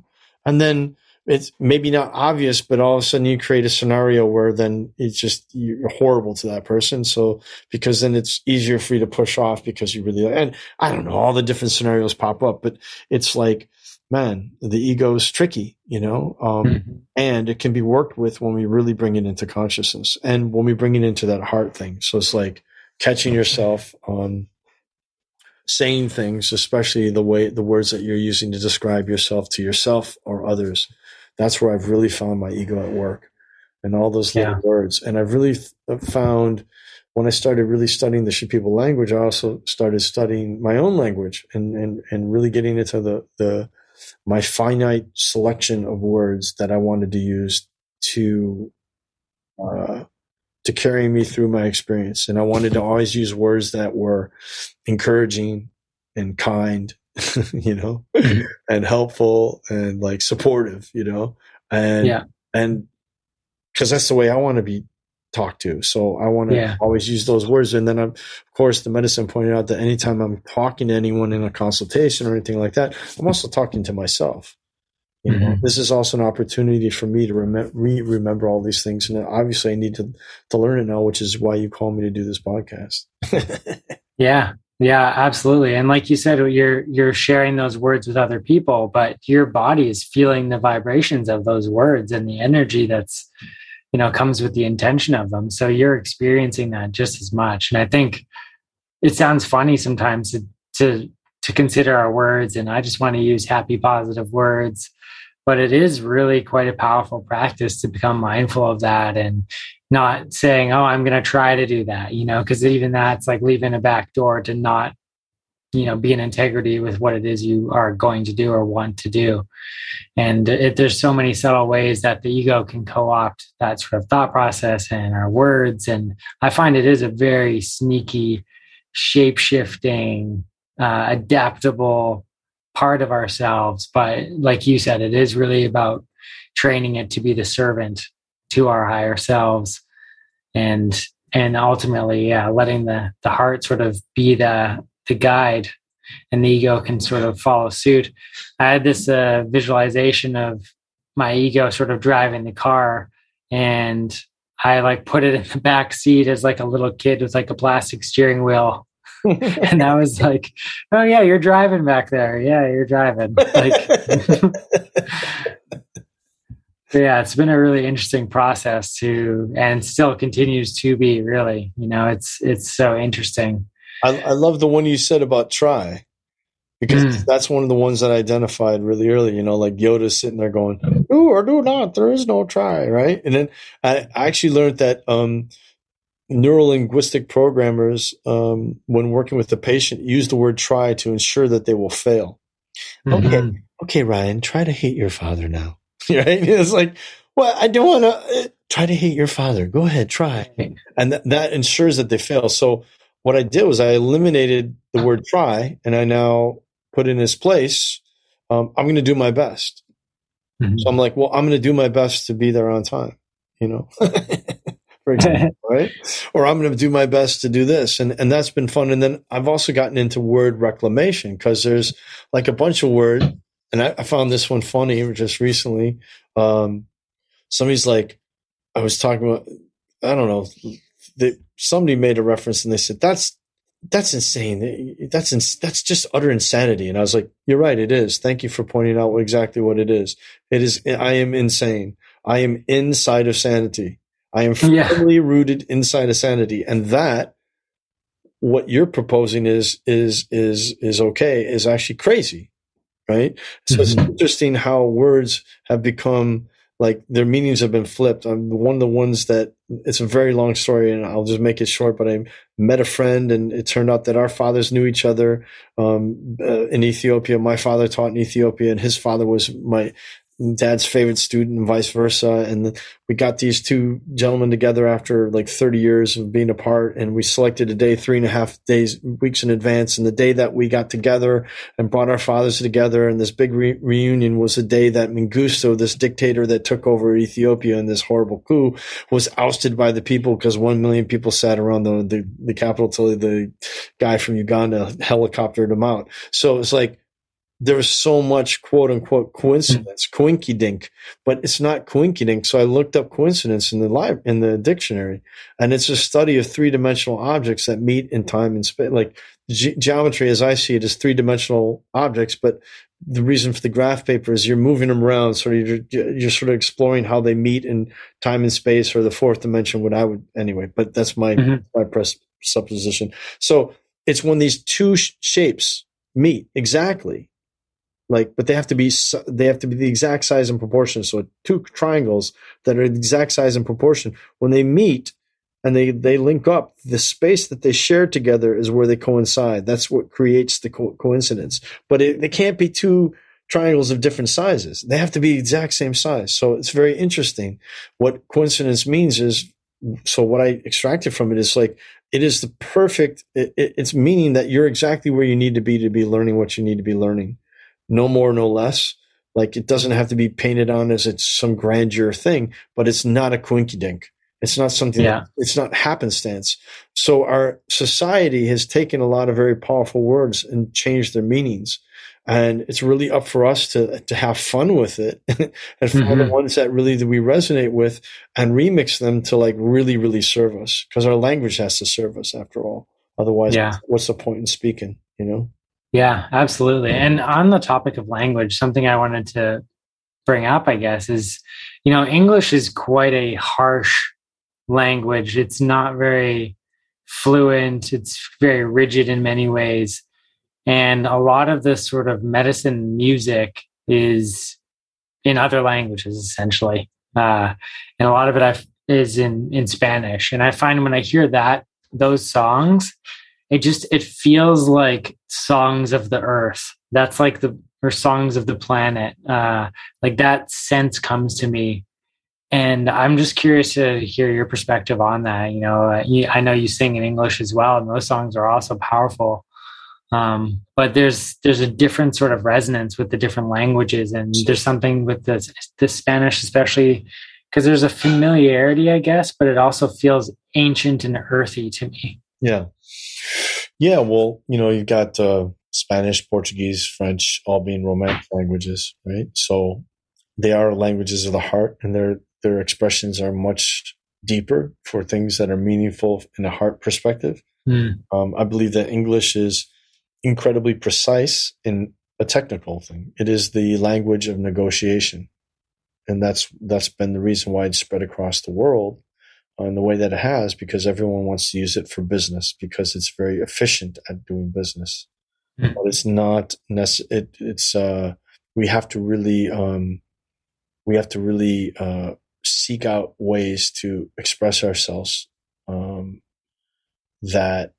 And then it's maybe not obvious, but all of a sudden you create a scenario where then it's just you're horrible to that person. So because then it's easier for you to push off because you really and I don't know all the different scenarios pop up, but it's like man, the ego is tricky, you know, um, mm-hmm. and it can be worked with when we really bring it into consciousness and when we bring it into that heart thing. So it's like catching yourself on saying things, especially the way the words that you're using to describe yourself to yourself or others that's where I've really found my ego at work and all those little yeah. words. And I've really th- found when I started really studying the Shipibo language, I also started studying my own language and, and, and really getting into the, the, my finite selection of words that I wanted to use to, uh, to carry me through my experience. And I wanted to always use words that were encouraging and kind you know, and helpful and like supportive, you know, and yeah. and because that's the way I want to be talked to. So I want to yeah. always use those words. And then, I'm, of course, the medicine pointed out that anytime I'm talking to anyone in a consultation or anything like that, I'm also talking to myself. You know, mm-hmm. this is also an opportunity for me to rem- re- remember all these things. And obviously I need to, to learn it now, which is why you call me to do this podcast. yeah. Yeah, absolutely. And like you said, you're you're sharing those words with other people, but your body is feeling the vibrations of those words and the energy that's you know comes with the intention of them. So you're experiencing that just as much. And I think it sounds funny sometimes to to, to consider our words and I just want to use happy positive words but it is really quite a powerful practice to become mindful of that and not saying oh i'm going to try to do that you know because even that's like leaving a back door to not you know be in integrity with what it is you are going to do or want to do and it, there's so many subtle ways that the ego can co-opt that sort of thought process and our words and i find it is a very sneaky shape-shifting uh, adaptable part of ourselves. But like you said, it is really about training it to be the servant to our higher selves and and ultimately yeah letting the the heart sort of be the the guide and the ego can sort of follow suit i had this uh, visualization of my ego sort of driving the car and i like put it in the back seat as like a little kid with like a plastic steering wheel and I was like, "Oh yeah, you're driving back there. Yeah, you're driving." Like, yeah, it's been a really interesting process to, and still continues to be. Really, you know, it's it's so interesting. I, I love the one you said about try because mm. that's one of the ones that I identified really early. You know, like Yoda sitting there going, "Do or do not. There is no try." Right, and then I, actually learned that um, neurolinguistic programmers, um, when working with the patient, use the word "try" to ensure that they will fail. Mm-hmm. Okay, okay, Ryan, try to hate your father now. right? It's like, well, I don't want to uh, try to hate your father. Go ahead, try, and th- that ensures that they fail. So what I did was I eliminated the word try, and I now put in its place, um, I'm going to do my best. Mm-hmm. So I'm like, well, I'm going to do my best to be there on time, you know, for example, right? Or I'm going to do my best to do this. And, and that's been fun. And then I've also gotten into word reclamation because there's like a bunch of words. And I, I found this one funny just recently. Um, somebody's like, I was talking about, I don't know, somebody made a reference and they said, that's that's insane. That's ins- that's just utter insanity. And I was like, you're right. It is. Thank you for pointing out exactly what it is. It is. I am insane. I am inside of sanity. I am firmly yeah. rooted inside of sanity, and that what you're proposing is is is is okay is actually crazy, right? So mm-hmm. it's interesting how words have become like their meanings have been flipped. I'm one of the ones that it's a very long story and I'll just make it short, but I met a friend and it turned out that our fathers knew each other, um, uh, in Ethiopia. My father taught in Ethiopia and his father was my, dad's favorite student and vice versa. And we got these two gentlemen together after like 30 years of being apart. And we selected a day, three and a half days, weeks in advance. And the day that we got together and brought our fathers together and this big re- reunion was the day that Mengistu, this dictator that took over Ethiopia in this horrible coup, was ousted by the people because one million people sat around the, the, the capital till the guy from Uganda helicoptered him out. So it's like, there was so much quote unquote coincidence, mm-hmm. coinky dink, but it's not coinky dink. So I looked up coincidence in the live in the dictionary, and it's a study of three dimensional objects that meet in time and space. Like ge- geometry, as I see it, is three dimensional objects, but the reason for the graph paper is you're moving them around, so you're, you're sort of exploring how they meet in time and space, or the fourth dimension. What I would anyway, but that's my mm-hmm. my presupposition. So it's when these two sh- shapes meet exactly like but they have to be they have to be the exact size and proportion. So two triangles that are the exact size and proportion when they meet and they they link up the space that they share together is where they coincide. That's what creates the co- coincidence. But it, they can't be two triangles of different sizes. They have to be exact same size. So it's very interesting what coincidence means is so what i extracted from it is like it is the perfect it, it's meaning that you're exactly where you need to be to be learning what you need to be learning no more, no less. Like it doesn't have to be painted on as it's some grandeur thing, but it's not a quinky dink. It's not something. Yeah. That, it's not happenstance. So our society has taken a lot of very powerful words and changed their meanings, and it's really up for us to to have fun with it and find mm-hmm. the ones that really that we resonate with and remix them to like really really serve us because our language has to serve us after all. Otherwise, yeah. what's the point in speaking? You know. Yeah, absolutely. And on the topic of language, something I wanted to bring up, I guess, is you know, English is quite a harsh language. It's not very fluent, it's very rigid in many ways. And a lot of this sort of medicine music is in other languages, essentially. Uh, and a lot of it I've, is in, in Spanish. And I find when I hear that, those songs, it just it feels like songs of the earth. That's like the or songs of the planet. Uh like that sense comes to me. And i'm just curious to hear your perspective on that. You know uh, i know you sing in english as well and those songs are also powerful. Um, but there's there's a different sort of resonance with the different languages and there's something with the, the spanish especially because there's a familiarity i guess but it also feels ancient and earthy to me. Yeah yeah, well, you know, you've got uh, Spanish, Portuguese, French, all being Romantic languages, right? So they are languages of the heart, and their their expressions are much deeper for things that are meaningful in a heart perspective. Mm. Um, I believe that English is incredibly precise in a technical thing. It is the language of negotiation, and that's that's been the reason why it's spread across the world in the way that it has because everyone wants to use it for business because it's very efficient at doing business. Mm. But it's not necessary. It, it's uh, we have to really um, we have to really uh, seek out ways to express ourselves um, that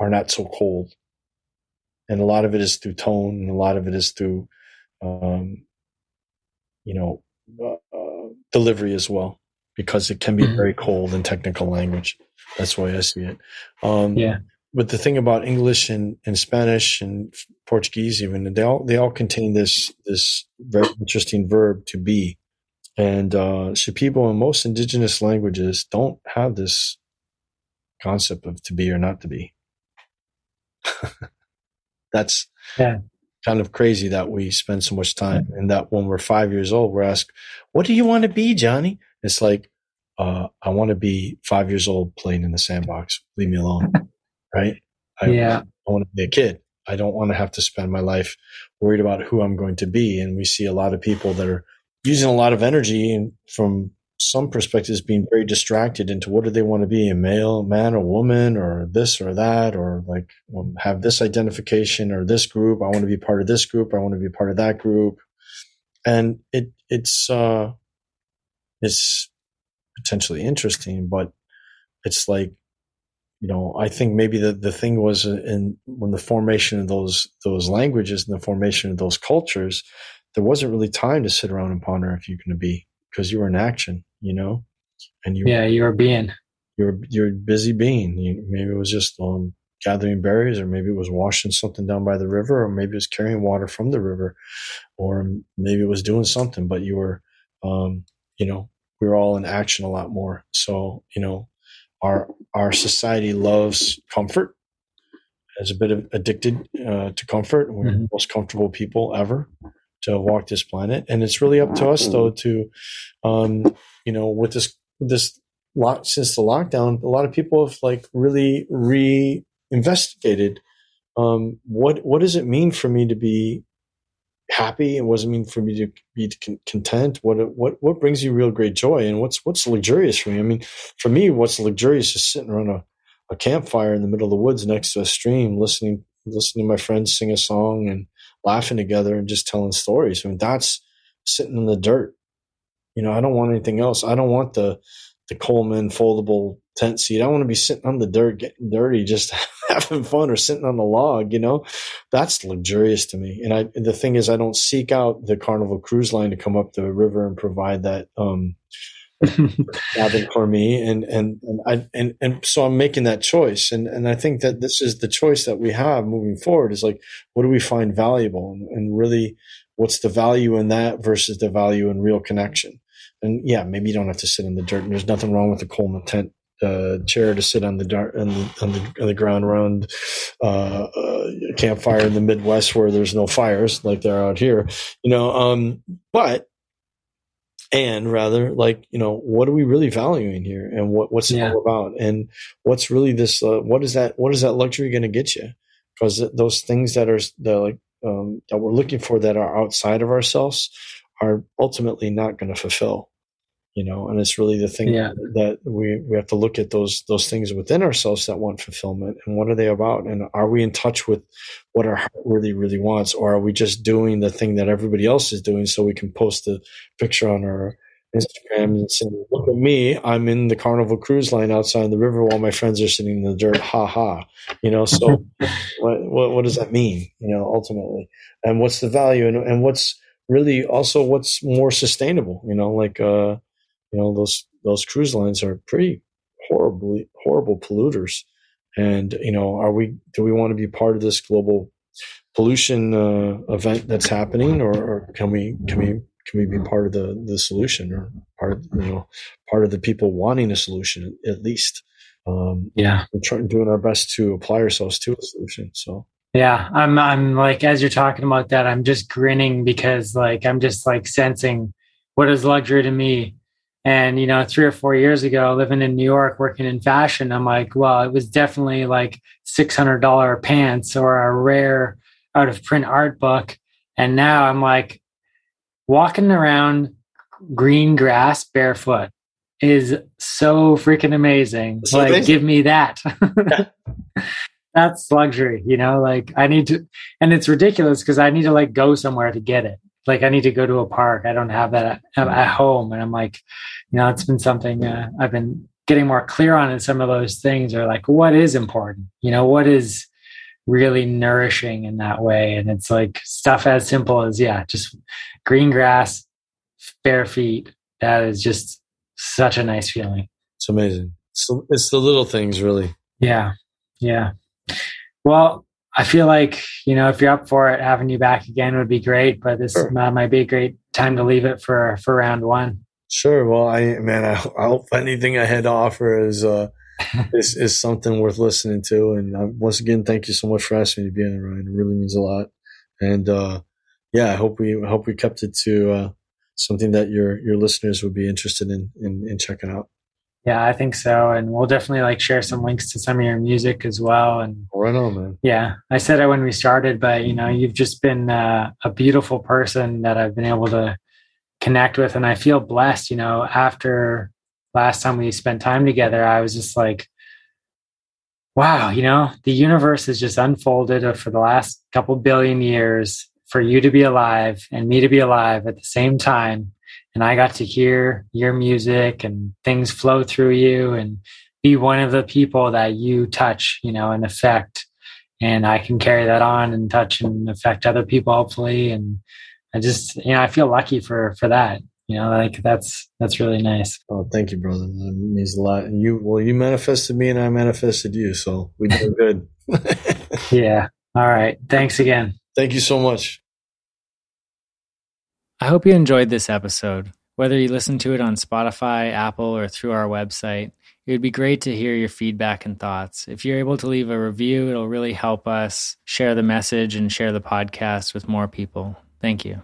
are not so cold. And a lot of it is through tone, and a lot of it is through, um, you know, uh, uh, delivery as well, because it can be mm-hmm. very cold and technical language. That's why I see it. Um, yeah. But the thing about English and, and Spanish and Portuguese, even they all they all contain this this very interesting verb to be, and uh, people in most indigenous languages don't have this concept of to be or not to be. That's yeah. kind of crazy that we spend so much time and that when we're five years old, we're asked, What do you want to be, Johnny? It's like, uh, I want to be five years old playing in the sandbox. Leave me alone. right? I, yeah. I want to be a kid. I don't want to have to spend my life worried about who I'm going to be. And we see a lot of people that are using a lot of energy and from some perspectives being very distracted into what do they want to be a male man or woman or this or that or like um, have this identification or this group i want to be part of this group i want to be part of that group and it it's uh it's potentially interesting but it's like you know i think maybe the the thing was in when the formation of those those languages and the formation of those cultures there wasn't really time to sit around and ponder if you're going to be because you were in action, you know, and you yeah you were being you're you're busy being. You, maybe it was just um, gathering berries, or maybe it was washing something down by the river, or maybe it was carrying water from the river, or maybe it was doing something. But you were, um, you know, we're all in action a lot more. So you know, our our society loves comfort. Is a bit of addicted uh, to comfort. We're mm-hmm. the most comfortable people ever to walk this planet. And it's really up to us though to, um, you know, with this, this lock, since the lockdown, a lot of people have like really re-investigated, um, what, what does it mean for me to be happy and what does it mean for me to be content? What, what, what brings you real great joy and what's, what's luxurious for me? I mean, for me, what's luxurious is sitting around a, a campfire in the middle of the woods next to a stream, listening, listening to my friends sing a song and, laughing together and just telling stories. I mean, that's sitting in the dirt. You know, I don't want anything else. I don't want the the Coleman foldable tent seat. I want to be sitting on the dirt, getting dirty, just having fun, or sitting on the log. You know, that's luxurious to me. And I, the thing is, I don't seek out the Carnival Cruise Line to come up the river and provide that um, cabin for me and and and I and and so I'm making that choice and and I think that this is the choice that we have moving forward is like what do we find valuable and, and really what's the value in that versus the value in real connection and yeah maybe you don't have to sit in the dirt and there's nothing wrong with the Coleman tent uh, chair to sit on the dark on the, on the, on the ground around uh, uh, campfire in the Midwest where there's no fires like there are out here, you know. Um, but and rather like you know what are we really valuing here and what what's it yeah. all about and what's really this uh, what is that what is that luxury going to get you because those things that are that like um, that we're looking for that are outside of ourselves are ultimately not going to fulfill you know and it's really the thing yeah. that we we have to look at those those things within ourselves that want fulfillment and what are they about and are we in touch with what our heart really really wants or are we just doing the thing that everybody else is doing so we can post a picture on our Instagram and say, "Look at me! I'm in the Carnival Cruise Line outside the river while my friends are sitting in the dirt." Ha ha! You know. So, what, what, what does that mean? You know, ultimately, and what's the value, and and what's really also what's more sustainable? You know, like uh, you know those those cruise lines are pretty horribly horrible polluters. And you know are we do we want to be part of this global pollution uh, event that's happening or, or, can we can we can we be part of the the solution or part of, you know part of the people wanting a solution at least? Um, yeah. we're trying doing our best to apply ourselves to a solution so. Yeah i'm i'm like as you're talking about that i'm just grinning because like i'm just like sensing what is luxury to me and, you know, three or four years ago, living in New York, working in fashion, I'm like, well, it was definitely like $600 pants or a rare out of print art book. And now I'm like walking around green grass barefoot is so freaking amazing. Like, amazing. give me that. That's luxury, you know. Like, I need to, and it's ridiculous because I need to like go somewhere to get it. Like, I need to go to a park. I don't have that at, at home, and I'm like, you know, it's been something uh, I've been getting more clear on. in some of those things are like, what is important? You know, what is really nourishing in that way? And it's like stuff as simple as yeah, just green grass, bare feet. That is just such a nice feeling. It's amazing. So it's the little things, really. Yeah. Yeah. Well, I feel like, you know, if you're up for it, having you back again would be great, but this Sure. might be a great time to leave it for, for round one. Sure. Well, I man, I, I hope anything I had to offer is uh is is something worth listening to. And uh, once again, thank you so much for asking me to be on Ryan. It really means a lot. And uh yeah, I hope we I hope we kept it to uh something that your your listeners would be interested in in, in checking out. Yeah, I think so. And we'll definitely like share some links to some of your music as well. And Right on, man. yeah, I said it when we started, but you know, you've just been uh, a beautiful person that I've been able to connect with. And I feel blessed, you know, after last time we spent time together, I was just like, wow, you know, the universe has just unfolded for the last couple billion years for you to be alive and me to be alive at the same time. And I got to hear your music and things flow through you and be one of the people that you touch, you know, and affect. And I can carry that on and touch and affect other people, hopefully. And I just, you know, I feel lucky for for that. You know, like that's that's really nice. Oh, thank you, brother. That means a lot. And you, well, you manifested me, and I manifested you, so we did good. Yeah. All right. Thanks again. thank you so much. I hope you enjoyed this episode. Whether you listen to it on Spotify, Apple, or through our website, it would be great to hear your feedback and thoughts. If you're able to leave a review, it'll really help us share the message and share the podcast with more people. Thank you.